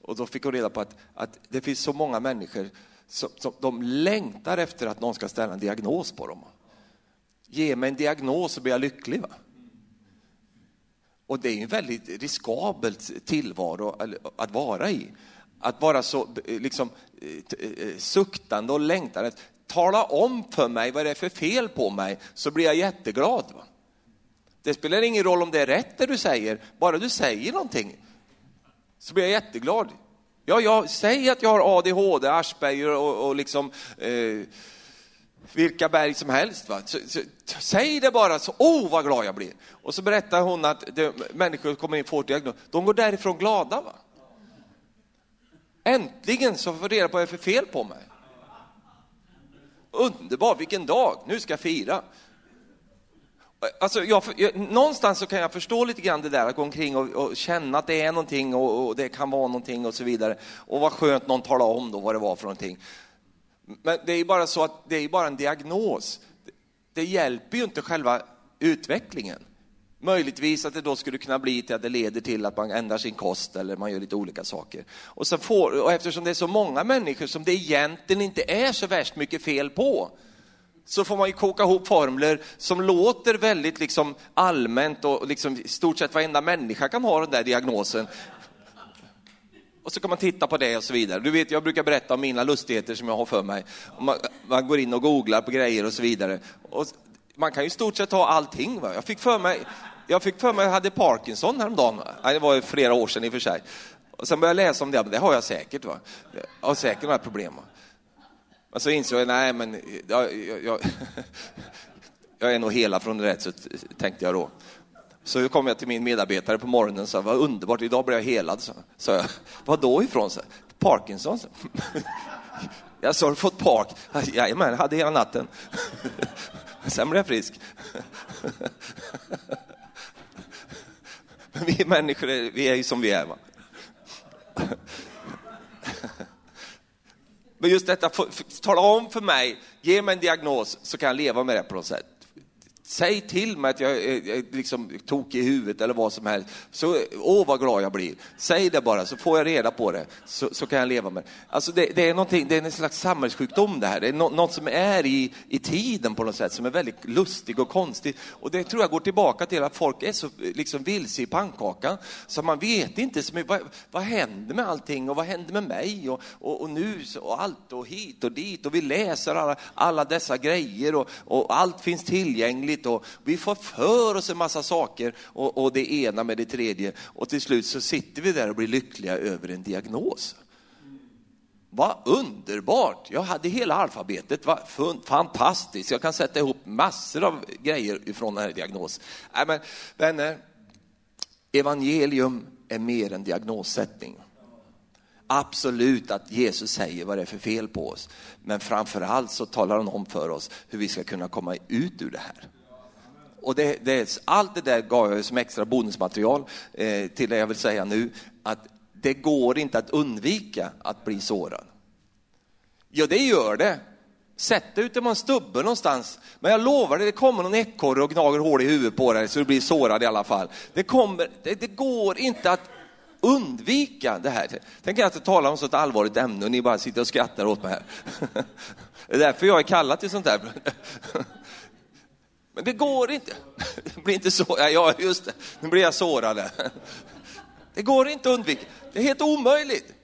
Och då fick hon reda på att, att det finns så många människor som, som de längtar efter att någon ska ställa en diagnos på dem. Ge mig en diagnos så blir jag lycklig. Va? Och det är en väldigt riskabelt tillvaro att vara i. Att vara så eh, liksom, eh, eh, suktande och längtande. Tala om för mig vad det är för fel på mig så blir jag jätteglad. Va? Det spelar ingen roll om det är rätt det du säger, bara du säger någonting så blir jag jätteglad. Ja, jag säger att jag har ADHD, Asperger och, och liksom eh, vilka berg som helst. Va? Så, så, säg det bara, så oh, vad glad jag blir. Och så berättar hon att det, människor kommer in och får diagnos, de går därifrån glada. Va? Äntligen så får jag reda på vad det är för fel på mig. Underbart, vilken dag, nu ska jag fira. Alltså jag, jag, någonstans så kan jag förstå lite grann det där, att gå omkring och, och känna att det är någonting och, och, det kan vara någonting och så vidare. Och vad skönt någon talar om då vad det var för någonting. Men det är bara så att det är bara en diagnos. Det hjälper ju inte själva utvecklingen. Möjligtvis att det då skulle kunna bli till att det leder till att man ändrar sin kost eller man gör lite olika saker. Och, sen får, och eftersom det är så många människor som det egentligen inte är så värst mycket fel på, så får man ju koka ihop formler som låter väldigt liksom allmänt och liksom i stort sett varenda människa kan ha den där diagnosen. Och så kan man titta på det och så vidare. Du vet, jag brukar berätta om mina lustigheter som jag har för mig. Man, man går in och googlar på grejer och så vidare. Och man kan ju i stort sett ha allting. Va? Jag fick för mig, jag fick för mig att jag hade Parkinson häromdagen. Det var flera år sedan i och för sig. Och sen började jag läsa om det, men det har jag säkert. Va? Jag har säkert några problem. Va? Men så insåg jag, nej men jag, jag, jag, jag är nog hela från rätt, så tänkte jag då. Så kom jag till min medarbetare på morgonen och sa, vad underbart, idag blev jag helad. Så, så jag, vad då ifrån? Så, Parkinson. Så. Jag sa, har du fått park? Jajamän, jag hade hela natten. Sen blev jag frisk. Men vi människor, vi är ju som vi är. Va? Men just detta, tala om för mig, ge mig en diagnos så kan jag leva med det på något sätt. Säg till mig att jag är liksom tokig i huvudet eller vad som helst. Så, åh vad glad jag blir. Säg det bara så får jag reda på det. Så, så kan jag leva med det. Alltså det, det är det är en slags samhällssjukdom det här. Det är no, något som är i, i tiden på något sätt som är väldigt lustig och konstig. Och det tror jag går tillbaka till att folk är så liksom vilse i pannkakan så man vet inte så mycket, vad, vad händer med allting och vad händer med mig och, och, och nu och allt och hit och dit och vi läser alla, alla dessa grejer och, och allt finns tillgängligt tillräckligt och vi får för oss en massa saker och, och det ena med det tredje och till slut så sitter vi där och blir lyckliga över en diagnos. Vad underbart! Jag hade hela alfabetet, vad fantastiskt. Jag kan sätta ihop massor av grejer ifrån den här diagnosen. Nej, men vänner, evangelium är mer än diagnossättning. Absolut att Jesus säger vad det är för fel på oss, men framför allt så talar han om för oss hur vi ska kunna komma ut ur det här. Och det, det, allt det där gav jag som extra bonusmaterial eh, till det jag vill säga nu, att det går inte att undvika att bli sårad. Ja, det gör det. Sätt dig ute på en stubbe någonstans. Men jag lovar dig, det kommer någon ekorre och gnager hål i huvudet på dig så du blir sårad i alla fall. Det, kommer, det, det går inte att undvika det här. Tänk er att jag talar om så ett allvarligt ämne och ni bara sitter och skrattar åt mig här. Det är därför jag är kallad till sånt här. Men det går inte. Det blir inte så. Ja, just det. Nu blir jag sårad. Det går inte att undvika. Det är helt omöjligt.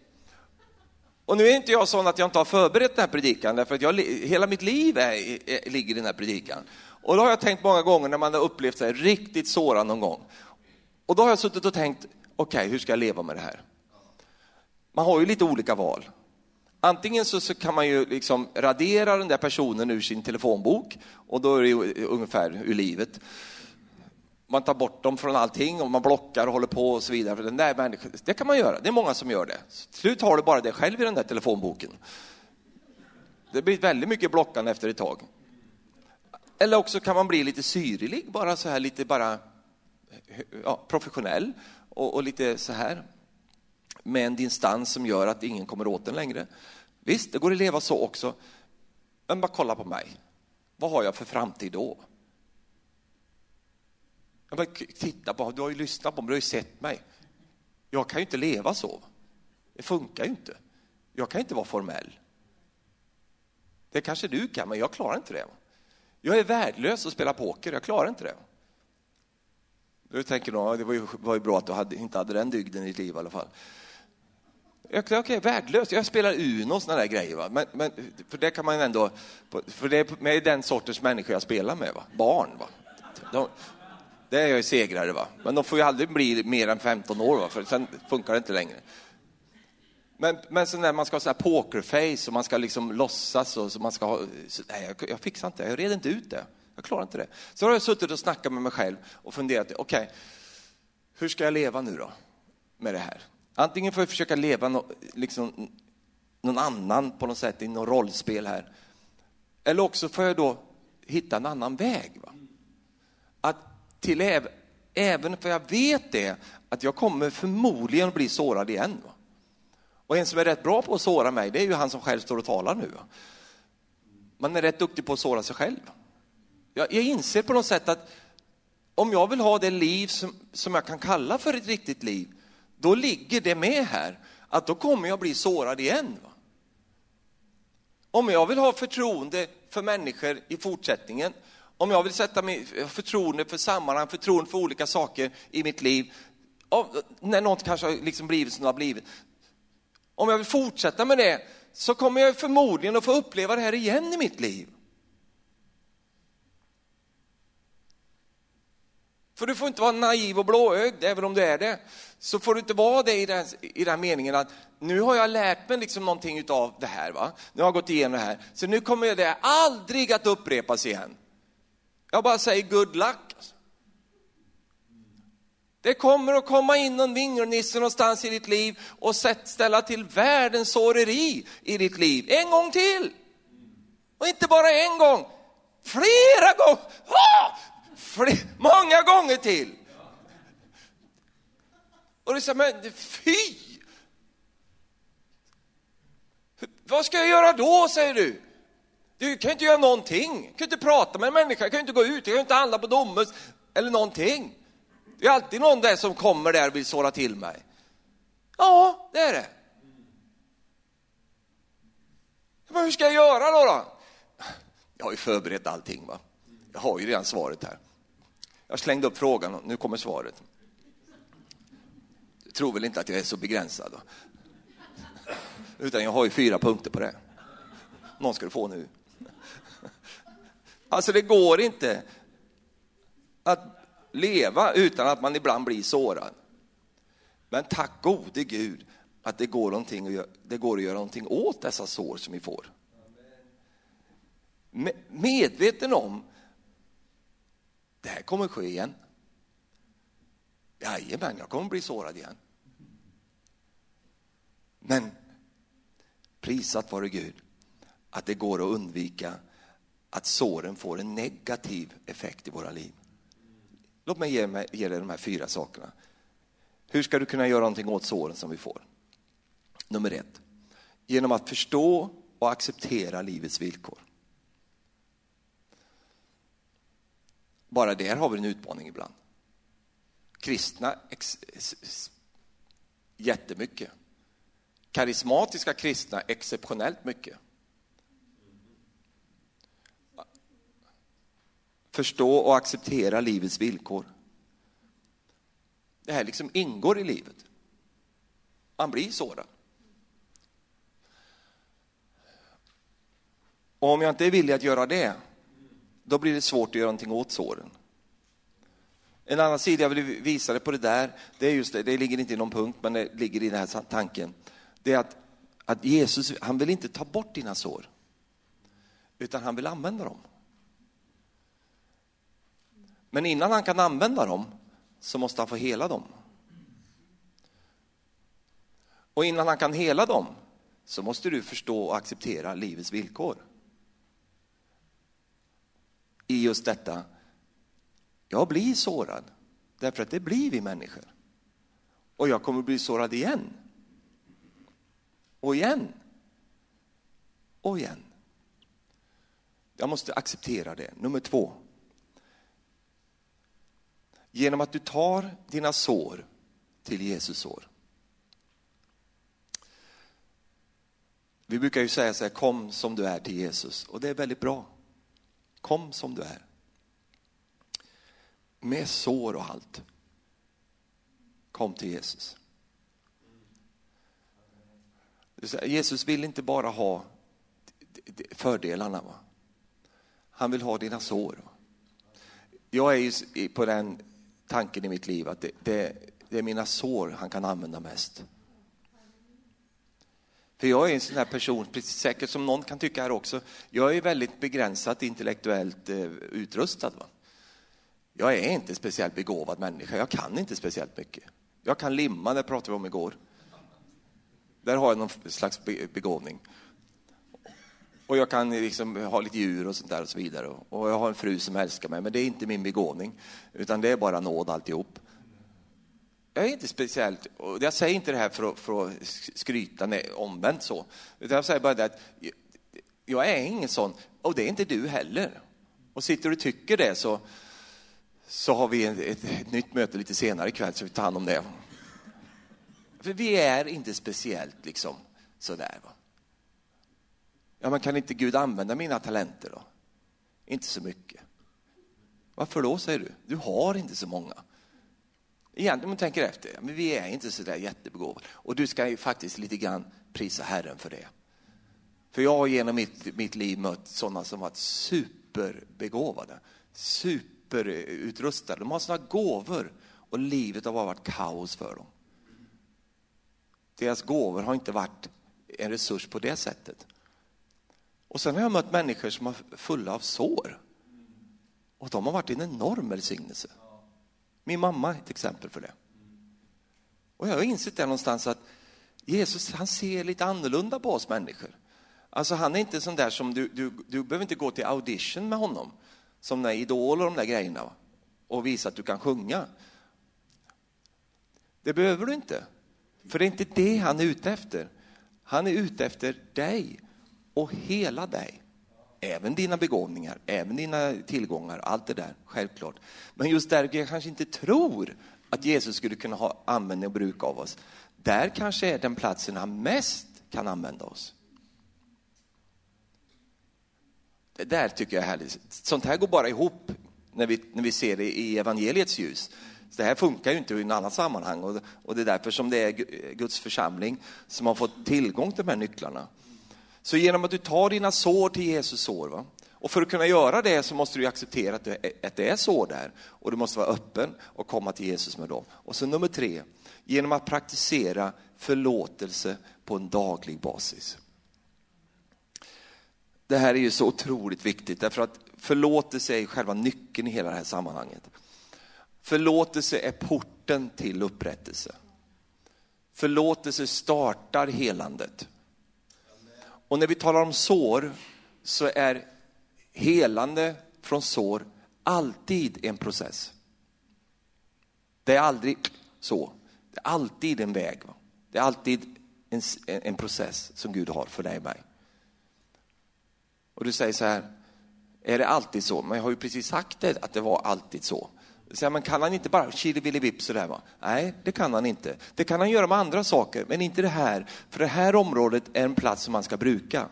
Och nu är inte jag sån att jag inte har förberett den här predikan, därför att jag, hela mitt liv är, är, ligger i den här predikan. Och då har jag tänkt många gånger när man har upplevt sig riktigt sårad någon gång. Och då har jag suttit och tänkt, okej, okay, hur ska jag leva med det här? Man har ju lite olika val. Antingen så, så, kan man ju liksom radera den där personen ur sin telefonbok och då är det ungefär ur livet man tar bort dem från allting och man blockar och håller på och så vidare. För den där människan, det kan man göra, det är många som gör det. Till slut har du bara dig själv i den där telefonboken. Det blir väldigt mycket blockande efter ett tag. Eller också kan man bli lite syrlig, bara så här lite bara ja, professionell och, och, lite så här med en distans som gör att ingen kommer åt den längre. Visst, det går att leva så också. Men bara kolla på mig. Vad har jag för framtid då? Jag bara, titta på, du har ju lyssnat på mig, du har ju sett mig. Jag kan ju inte leva så. Det funkar ju inte. Jag kan inte vara formell. Det kanske du kan, men jag klarar inte det. Jag är värdelös att spela poker, jag klarar inte det. Du tänker nog, det var ju, var ju bra att du hade, inte hade den dygden i ditt liv i alla fall. Okej, okay, värdelös. Jag spelar Uno och såna där grejer. Va? Men, men, för det kan man ändå, för det är den sortens människor jag spelar med, va? barn. Va? De, det är jag ju segrare, va? men de får ju aldrig bli mer än 15 år, va? för sen funkar det inte längre. Men, men så när man ska ha sån här pokerface och man ska liksom låtsas och så man ska ha, så, nej, jag, jag fixar inte det, jag reder inte ut det. Jag klarar inte det. Så har jag suttit och snackat med mig själv och funderat, okej, okay, hur ska jag leva nu då med det här? Antingen får jag försöka leva no, liksom, någon annan på något sätt i något rollspel här. Eller också får jag då hitta en annan väg. Va? Att till äv, även för jag vet det, att jag kommer förmodligen att bli sårad igen. Va? Och en som är rätt bra på att såra mig, det är ju han som själv står och talar nu. Va? Man är rätt duktig på att såra sig själv. Jag, jag inser på något sätt att om jag vill ha det liv som, som jag kan kalla för ett riktigt liv, då ligger det med här, att då kommer jag bli sårad igen. Va? Om jag vill ha förtroende för människor i fortsättningen, om jag vill sätta mig förtroende för sammanhang, förtroende för olika saker i mitt liv, när något kanske har liksom blivit som det har blivit. Om jag vill fortsätta med det så kommer jag förmodligen att få uppleva det här igen i mitt liv. För du får inte vara naiv och blåögd, även om du är det. Så får du inte vara det i den, i den meningen att nu har jag lärt mig liksom någonting av det här. Va? Nu har jag gått igenom det här, så nu kommer det aldrig att upprepas igen. Jag bara säger good luck. Alltså. Det kommer att komma in någon vingelnisse någonstans i ditt liv och ställa till världens såreri i ditt liv. En gång till! Och inte bara en gång, flera gånger! Ah! Fler, många gånger till! Och du säger, men fy! Vad ska jag göra då, säger du? Du kan inte göra någonting. Du kan inte prata med en människa, du kan inte gå ut, du kan inte handla på Domus eller någonting. Det är alltid någon där som kommer där och vill såra till mig. Ja, det är det. Men hur ska jag göra då? då? Jag har ju förberett allting. va. Jag har ju redan svaret här. Jag slängde upp frågan och nu kommer svaret. Tror väl inte att jag är så begränsad? Utan jag har ju fyra punkter på det. Någon ska du få nu. Alltså det går inte att leva utan att man ibland blir sårad. Men tack gode Gud att det går, någonting att göra, det går att göra någonting åt dessa sår som vi får. Medveten om det här kommer ske igen. Jajamän, jag kommer bli sårad igen. Men prisat vare Gud att det går att undvika att såren får en negativ effekt i våra liv. Låt mig ge, mig, ge dig de här fyra sakerna. Hur ska du kunna göra någonting åt såren som vi får? Nummer ett, genom att förstå och acceptera livets villkor. Bara där har vi en utmaning ibland. Kristna ex, jättemycket. Karismatiska kristna exceptionellt mycket. Förstå och acceptera livets villkor. Det här liksom ingår i livet. Man blir sårad. Och om jag inte är villig att göra det, då blir det svårt att göra någonting åt såren. En annan sida jag vill visa dig på det där, det är just det, det ligger inte i någon punkt, men det ligger i den här tanken. Det är att, att Jesus, han vill inte ta bort dina sår, utan han vill använda dem. Men innan han kan använda dem så måste han få hela dem. Och innan han kan hela dem så måste du förstå och acceptera livets villkor. I just detta, jag blir sårad, därför att det blir vi människor. Och jag kommer bli sårad igen. Och igen. Och igen. Jag måste acceptera det. Nummer två. Genom att du tar dina sår till Jesus sår. Vi brukar ju säga så här, kom som du är till Jesus. Och det är väldigt bra. Kom som du är. Med sår och allt. Kom till Jesus. Jesus vill inte bara ha fördelarna. Va? Han vill ha dina sår. Jag är ju på den tanken i mitt liv att det, det, det är mina sår han kan använda mest. För jag är en sån här person, precis säkert som någon kan tycka här också, jag är väldigt begränsat intellektuellt eh, utrustad. Va? Jag är inte speciellt begåvad människa, jag kan inte speciellt mycket. Jag kan limma, det pratade vi om igår. Där har jag någon slags begåvning. Och jag kan liksom ha lite djur och sånt där och så vidare. Och jag har en fru som älskar mig, men det är inte min begåvning, utan det är bara nåd alltihop. Jag är inte speciellt, och jag säger inte det här för att, för att skryta, nej, omvänt så, utan jag säger bara det att jag är ingen sån, och det är inte du heller. Och sitter du och tycker det så, så har vi ett, ett, ett nytt möte lite senare ikväll så vi tar hand om det. För vi är inte speciellt liksom sådär. Va? Ja, men kan inte Gud använda mina talenter då? Inte så mycket. Varför då, säger du? Du har inte så många. Egentligen, om man tänker efter, men vi är inte så där jättebegåvade. Och du ska ju faktiskt lite grann prisa Herren för det. För jag har genom mitt, mitt liv mött sådana som varit superbegåvade, superutrustade. De har sådana gåvor och livet har bara varit kaos för dem. Deras gåvor har inte varit en resurs på det sättet. Och sen har jag mött människor som är fulla av sår. Och de har varit en enorm välsignelse. Min mamma är ett exempel för det. Och jag har insett det någonstans att Jesus han ser lite annorlunda på oss människor. Alltså han är inte sån där som du, du, du behöver inte gå till audition med honom, som när Idol och de där grejerna, och visa att du kan sjunga. Det behöver du inte, för det är inte det han är ute efter. Han är ute efter dig och hela dig. Även dina begåvningar, även dina tillgångar, allt det där, självklart. Men just där jag kanske inte tror att Jesus skulle kunna ha användning och bruk av oss, där kanske är den platsen han mest kan använda oss. Det där tycker jag är härligt. Sånt här går bara ihop när vi, när vi ser det i evangeliets ljus. Så det här funkar ju inte i något annat sammanhang och, och det är därför som det är Guds församling som har fått tillgång till de här nycklarna. Så genom att du tar dina sår till Jesus sår, va? och för att kunna göra det så måste du acceptera att det, är, att det är sår där och du måste vara öppen och komma till Jesus med dem. Och så nummer tre, genom att praktisera förlåtelse på en daglig basis. Det här är ju så otroligt viktigt därför att förlåtelse är själva nyckeln i hela det här sammanhanget. Förlåtelse är porten till upprättelse. Förlåtelse startar helandet. Och när vi talar om sår så är helande från sår alltid en process. Det är aldrig så. Det är alltid en väg. Det är alltid en, en process som Gud har för dig och mig. Och du säger så här, är det alltid så? Men jag har ju precis sagt det, att det var alltid så. Så men kan han inte bara chili sådär va? Nej, det kan han inte. Det kan han göra med andra saker, men inte det här. För det här området är en plats som han ska bruka.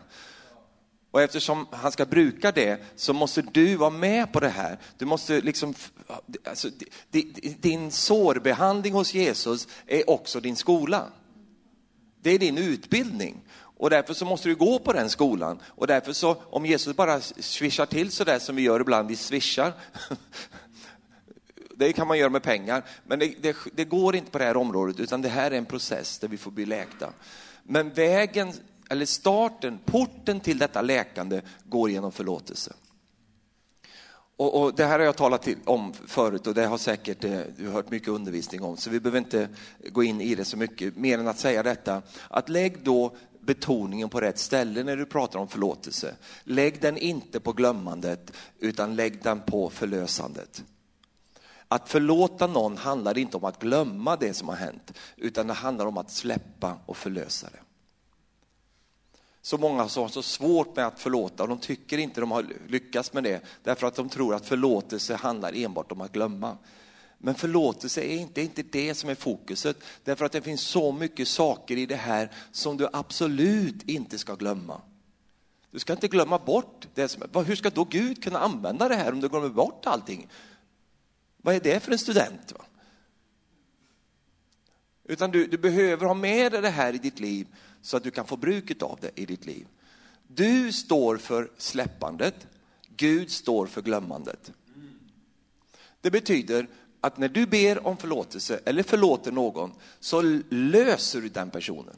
Och eftersom han ska bruka det så måste du vara med på det här. Du måste liksom, alltså, din sårbehandling hos Jesus är också din skola. Det är din utbildning. Och därför så måste du gå på den skolan. Och därför så, om Jesus bara swishar till sådär som vi gör ibland, vi swishar. Det kan man göra med pengar, men det, det, det går inte på det här området, utan det här är en process där vi får bli läkta. Men vägen, eller starten, porten till detta läkande går genom förlåtelse. Och, och, det här har jag talat till, om förut och det har säkert eh, du har hört mycket undervisning om, så vi behöver inte gå in i det så mycket, mer än att säga detta, att lägg då betoningen på rätt ställe när du pratar om förlåtelse. Lägg den inte på glömmandet, utan lägg den på förlösandet. Att förlåta någon handlar inte om att glömma det som har hänt, utan det handlar om att släppa och förlösa det. Så många som har så svårt med att förlåta och de tycker inte de har lyckats med det därför att de tror att förlåtelse handlar enbart om att glömma. Men förlåtelse är inte, inte det som är fokuset därför att det finns så mycket saker i det här som du absolut inte ska glömma. Du ska inte glömma bort det som, hur ska då Gud kunna använda det här om du glömmer bort allting? Vad är det för en student? Va? Utan du, du behöver ha med dig det här i ditt liv så att du kan få bruket av det i ditt liv. Du står för släppandet, Gud står för glömmandet. Det betyder att när du ber om förlåtelse eller förlåter någon så löser du den personen.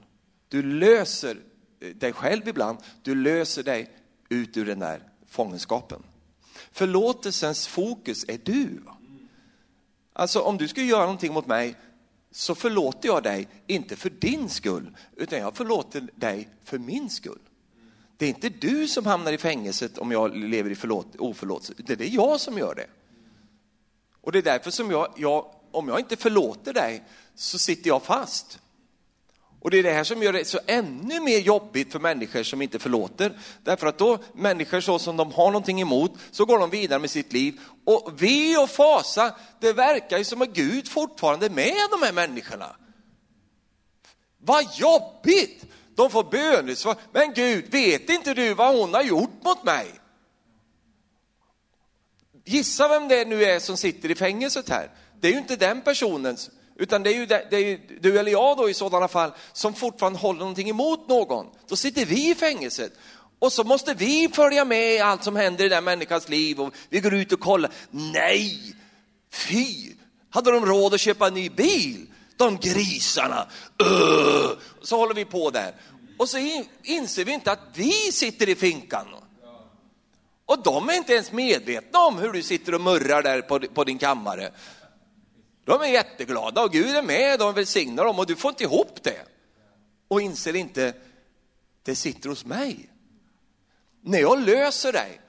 Du löser eh, dig själv ibland, du löser dig ut ur den där fångenskapen. Förlåtelsens fokus är du. Alltså om du skulle göra någonting mot mig så förlåter jag dig, inte för din skull, utan jag förlåter dig för min skull. Det är inte du som hamnar i fängelset om jag lever i förlåt, oförlåtelse, det är jag som gör det. Och det är därför som jag, jag, om jag inte förlåter dig så sitter jag fast. Och det är det här som gör det så ännu mer jobbigt för människor som inte förlåter. Därför att då, människor så som de har någonting emot, så går de vidare med sitt liv. Och ve och fasa, det verkar ju som att Gud fortfarande är med de här människorna. Vad jobbigt! De får bönesvar. Men Gud, vet inte du vad hon har gjort mot mig? Gissa vem det nu är som sitter i fängelset här. Det är ju inte den personen, utan det är ju, det är ju du eller jag då i sådana fall som fortfarande håller någonting emot någon. Då sitter vi i fängelset. Och så måste vi följa med i allt som händer i den människans liv och vi går ut och kollar. Nej, fy! Hade de råd att köpa en ny bil? De grisarna! Uh! Så håller vi på där. Och så inser vi inte att vi sitter i finkan. Och de är inte ens medvetna om hur du sitter och murrar där på, på din kammare. De är jätteglada och Gud är med, och välsignar dem och du får inte ihop det. Och inser inte, det sitter hos mig. När jag löser dig,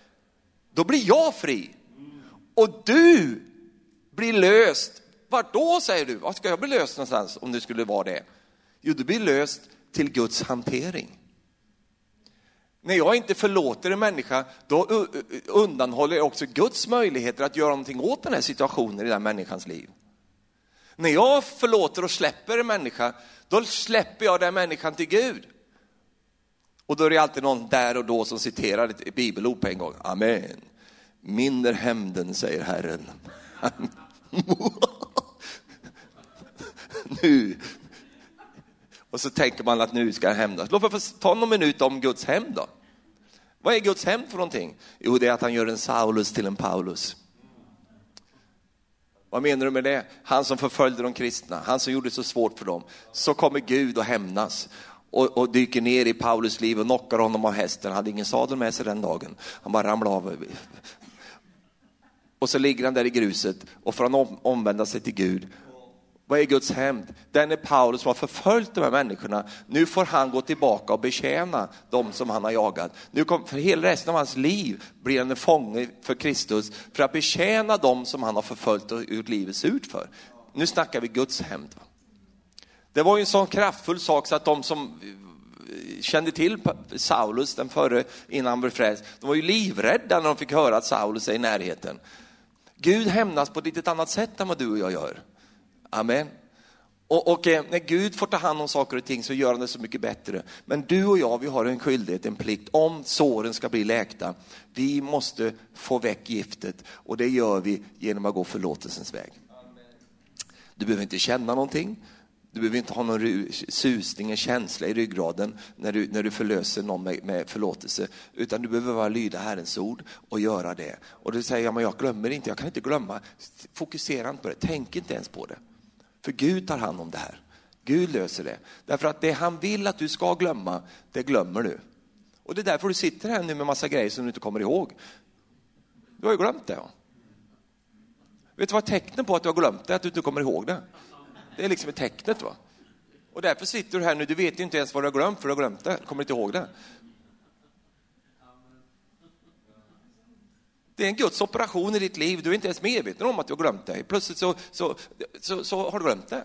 då blir jag fri. Och du blir löst. Vart då säger du? Var ska jag bli löst någonstans om det skulle vara det? Jo, du blir löst till Guds hantering. När jag inte förlåter en människa, då undanhåller jag också Guds möjligheter att göra någonting åt den här situationen i den människans liv. När jag förlåter och släpper en människa, då släpper jag den människan till Gud. Och då är det alltid någon där och då som citerar ett bibelord på en gång. Amen. Min hämnden, säger Herren. nu. Och så tänker man att nu ska jag hämnas. Låt mig få ta någon minut om Guds hämnd då. Vad är Guds hämnd för någonting? Jo, det är att han gör en Saulus till en Paulus. Vad menar du med det? Han som förföljde de kristna, han som gjorde det så svårt för dem. Så kommer Gud och hämnas och, och, dyker ner i Paulus liv och knockar honom av hästen. Han hade ingen sadel med sig den dagen. Han bara ramlade av. Och så ligger han där i gruset och får han om, omvända sig till Gud. Vad är Guds hämnd? Den är Paulus som har förföljt de här människorna. Nu får han gå tillbaka och betjäna de som han har jagat. Nu kom, för hela resten av hans liv blir han en fånge för Kristus för att betjäna de som han har förföljt och gjort livet surt för. Nu snackar vi Guds hämnd. Det var ju en sån kraftfull sak så att de som eh, kände till Saulus, den förre innan han blev frälst, de var ju livrädda när de fick höra att Saulus är i närheten. Gud hämnas på ett litet annat sätt än vad du och jag gör. Amen. Och, och, eh, när Gud får ta hand om saker och ting så gör han det så mycket bättre. Men du och jag, vi har en skyldighet, en plikt, om såren ska bli läkta. Vi måste få väck giftet och det gör vi genom att gå förlåtelsens väg. Du behöver inte känna någonting. Du behöver inte ha någon susning, en känsla i ryggraden när du, när du förlöser någon med, med förlåtelse, utan du behöver bara lyda Herrens ord och göra det. Och du säger, ja, men jag glömmer inte, jag kan inte glömma. Fokusera inte på det, tänk inte ens på det. För Gud tar hand om det här. Gud löser det. Därför att det han vill att du ska glömma, det glömmer du. Och det är därför du sitter här nu med massa grejer som du inte kommer ihåg. Du har ju glömt det. Ja. Vet du vad tecknet på att du har glömt det, att du inte kommer ihåg det? Det är liksom ett tecknet. Va? Och därför sitter du här nu, du vet inte ens vad du har glömt, för du har glömt det, kommer inte ihåg det. Det är en Guds operation i ditt liv, du är inte ens medveten om att du har glömt det. Plötsligt så, så, så, så har du glömt det.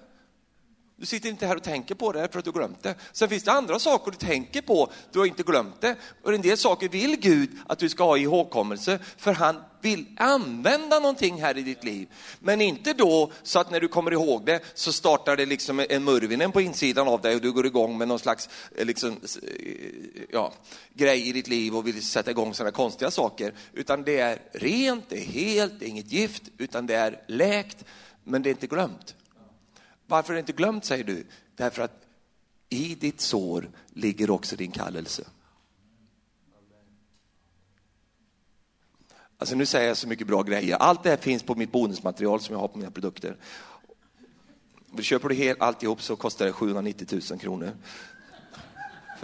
Du sitter inte här och tänker på det för att du glömt det. Sen finns det andra saker du tänker på, du har inte glömt det. Och en del saker vill Gud att du ska ha i ihågkommelse, för han vill använda någonting här i ditt liv. Men inte då så att när du kommer ihåg det så startar det liksom en murvinen på insidan av dig och du går igång med någon slags eh, liksom, eh, ja, grej i ditt liv och vill sätta igång sådana konstiga saker. Utan det är rent, det är helt, det är inget gift, utan det är läkt, men det är inte glömt. Varför är det inte glömt, säger du? Därför att i ditt sår ligger också din kallelse. Alltså nu säger jag så mycket bra grejer. Allt det här finns på mitt bonusmaterial som jag har på mina produkter. Köper du helt, alltihop så kostar det 790 000 kronor.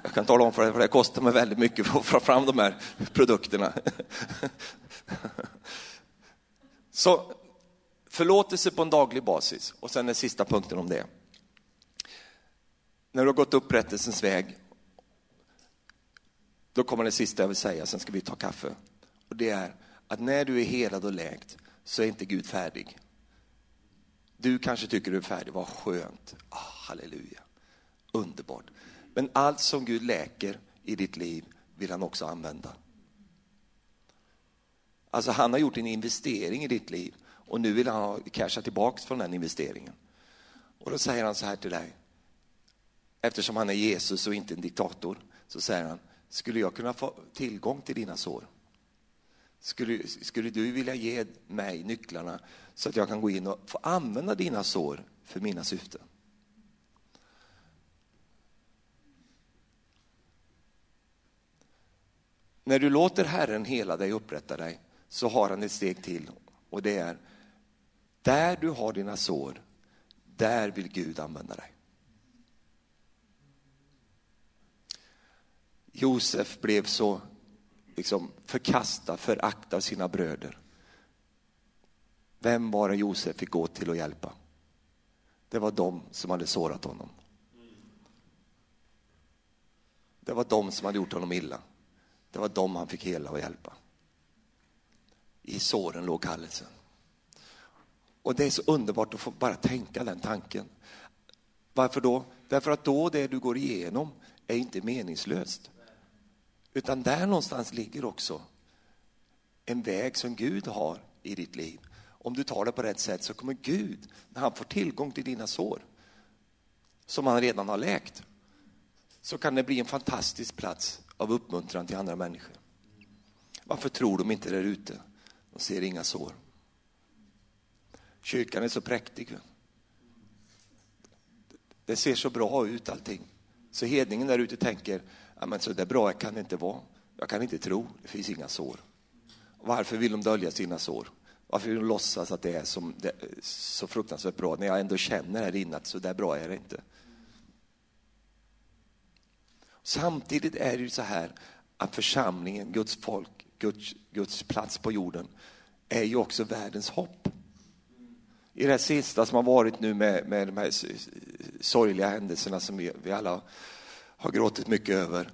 Jag kan tala om för dig, för det kostar mig väldigt mycket för att få fram de här produkterna. Så Förlåtelse på en daglig basis. Och sen den sista punkten om det. När du har gått upprättelsens väg, då kommer det sista jag vill säga, sen ska vi ta kaffe. Och det är att när du är helad och läkt så är inte Gud färdig. Du kanske tycker du är färdig, vad skönt, oh, halleluja, underbart. Men allt som Gud läker i ditt liv vill han också använda. Alltså han har gjort en investering i ditt liv och nu vill han ha casha tillbaka från den investeringen. Och då säger han så här till dig. Eftersom han är Jesus och inte en diktator så säger han, skulle jag kunna få tillgång till dina sår? Skulle, skulle du vilja ge mig nycklarna så att jag kan gå in och få använda dina sår för mina syften? När du låter Herren hela dig och upprätta dig så har han ett steg till och det är där du har dina sår, där vill Gud använda dig. Josef blev så liksom, förkastad, föraktad av sina bröder. Vem var det Josef fick gå till och hjälpa? Det var de som hade sårat honom. Det var de som hade gjort honom illa. Det var de han fick hela och hjälpa. I såren låg kallelsen. Och det är så underbart att få bara tänka den tanken. Varför då? Därför att då det du går igenom är inte meningslöst. Utan där någonstans ligger också en väg som Gud har i ditt liv. Om du tar det på rätt sätt så kommer Gud, när han får tillgång till dina sår, som han redan har läkt, så kan det bli en fantastisk plats av uppmuntran till andra människor. Varför tror de inte där ute? De ser inga sår. Kyrkan är så präktig. Det ser så bra ut allting. Så hedningen där ute tänker, ja, men så där bra kan det inte vara. Jag kan inte tro, det finns inga sår. Varför vill de dölja sina sår? Varför vill de låtsas att det är som, det, så fruktansvärt bra när jag ändå känner här inne att så där bra är det inte. Samtidigt är det ju så här att församlingen, Guds folk, Guds, Guds plats på jorden är ju också världens hopp. I det sista som har varit nu med, med de här sorgliga händelserna som vi, vi alla har gråtit mycket över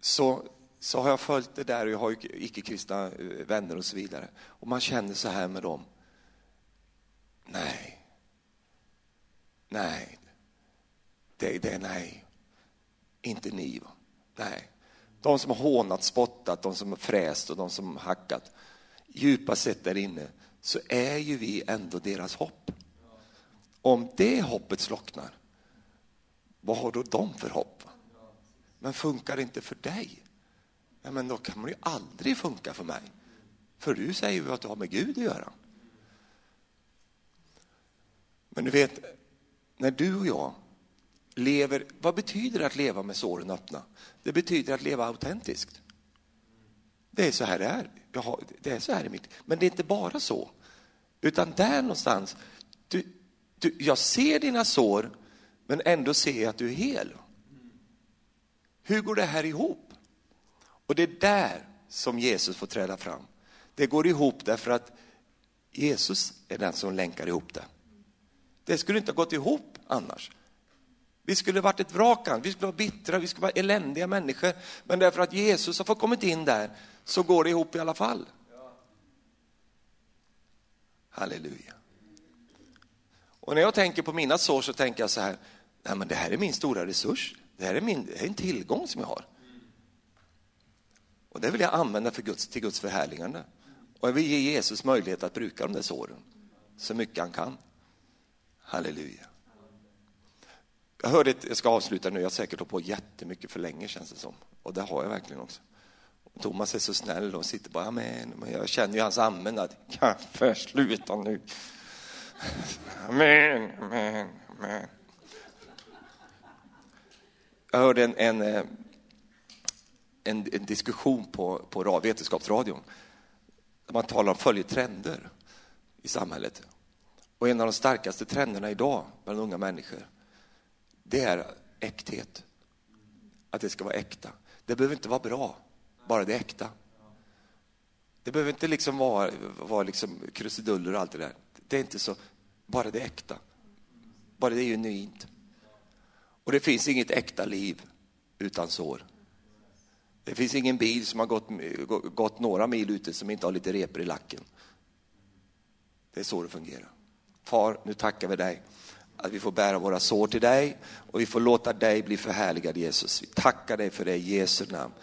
så, så har jag följt det där och jag har icke-kristna eh, vänner och så vidare. Och man känner så här med dem. Nej. Nej. Det, det nej. Inte ni. Va? Nej. De som har hånat, spottat, de som har fräst och de som har hackat. Djupast sett där inne så är ju vi ändå deras hopp. Om det hoppet slocknar, vad har då de för hopp? Men funkar det inte för dig? Ja, men då kan det ju aldrig funka för mig. För du säger ju att du har med Gud att göra. Men du vet, när du och jag lever, vad betyder det att leva med såren öppna? Det betyder att leva autentiskt. Det är så här det är. Har, det är så här i mitt Men det är inte bara så. Utan där någonstans, du, du, jag ser dina sår, men ändå ser jag att du är hel. Hur går det här ihop? Och det är där som Jesus får träda fram. Det går ihop därför att Jesus är den som länkar ihop det. Det skulle inte ha gått ihop annars. Vi skulle varit ett vrak, vi skulle vara bittra, vi skulle vara eländiga människor. Men därför att Jesus har fått kommit in där så går det ihop i alla fall. Halleluja. Och när jag tänker på mina sår så tänker jag så här, nej men det här är min stora resurs. Det här är, min, det här är en tillgång som jag har. Och det vill jag använda för Guds, till Guds förhärligande. Och jag vill ge Jesus möjlighet att bruka de där såren så mycket han kan. Halleluja. Jag hörde, ett, jag ska avsluta nu, jag har säkert hållit på jättemycket för länge känns det som. Och det har jag verkligen också. Thomas är så snäll och sitter bara amen. Men jag känner ju hans amen att kaffe, sluta nu. Amen, amen, amen. Jag hörde en, en, eh, en, en diskussion på, på Vetenskapsradion där man talar om följetrender i samhället. Och en av de starkaste trenderna idag bland unga människor, det är äkthet. Att det ska vara äkta. Det behöver inte vara bra, bara det är äkta. Det behöver inte liksom vara, vara liksom krusiduller och allt det där. Det är inte så, bara det är äkta. Bara det är genuint. Och det finns inget äkta liv utan sår. Det finns ingen bil som har gått, gått några mil ute som inte har lite repor i lacken. Det är så det fungerar. Far, nu tackar vi dig att vi får bära våra sår till dig och vi får låta dig bli förhärligad Jesus. Vi tackar dig för det i Jesu namn.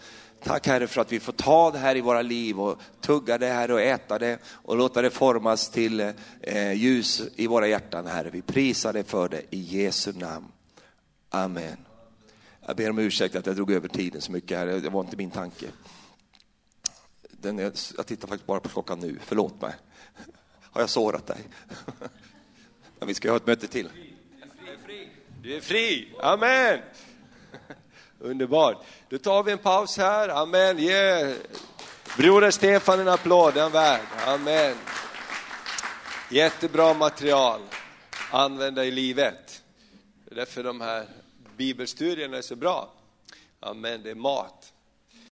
Tack Herre för att vi får ta det här i våra liv och tugga det här och äta det och låta det formas till eh, ljus i våra hjärtan Herre. Vi prisar dig för det i Jesu namn. Amen. Jag ber om ursäkt att jag drog över tiden så mycket här, det var inte min tanke. Den, jag, jag tittar faktiskt bara på klockan nu, förlåt mig. Har jag sårat dig? Men vi ska ha ett möte till. Du är fri. Du är fri. Amen. Underbart. Då tar vi en paus här. Amen. Ge broder Stefan en applåd, den värd. Amen. Jättebra material. Använda i livet. Det är därför de här bibelstudierna är så bra. Amen, det är mat.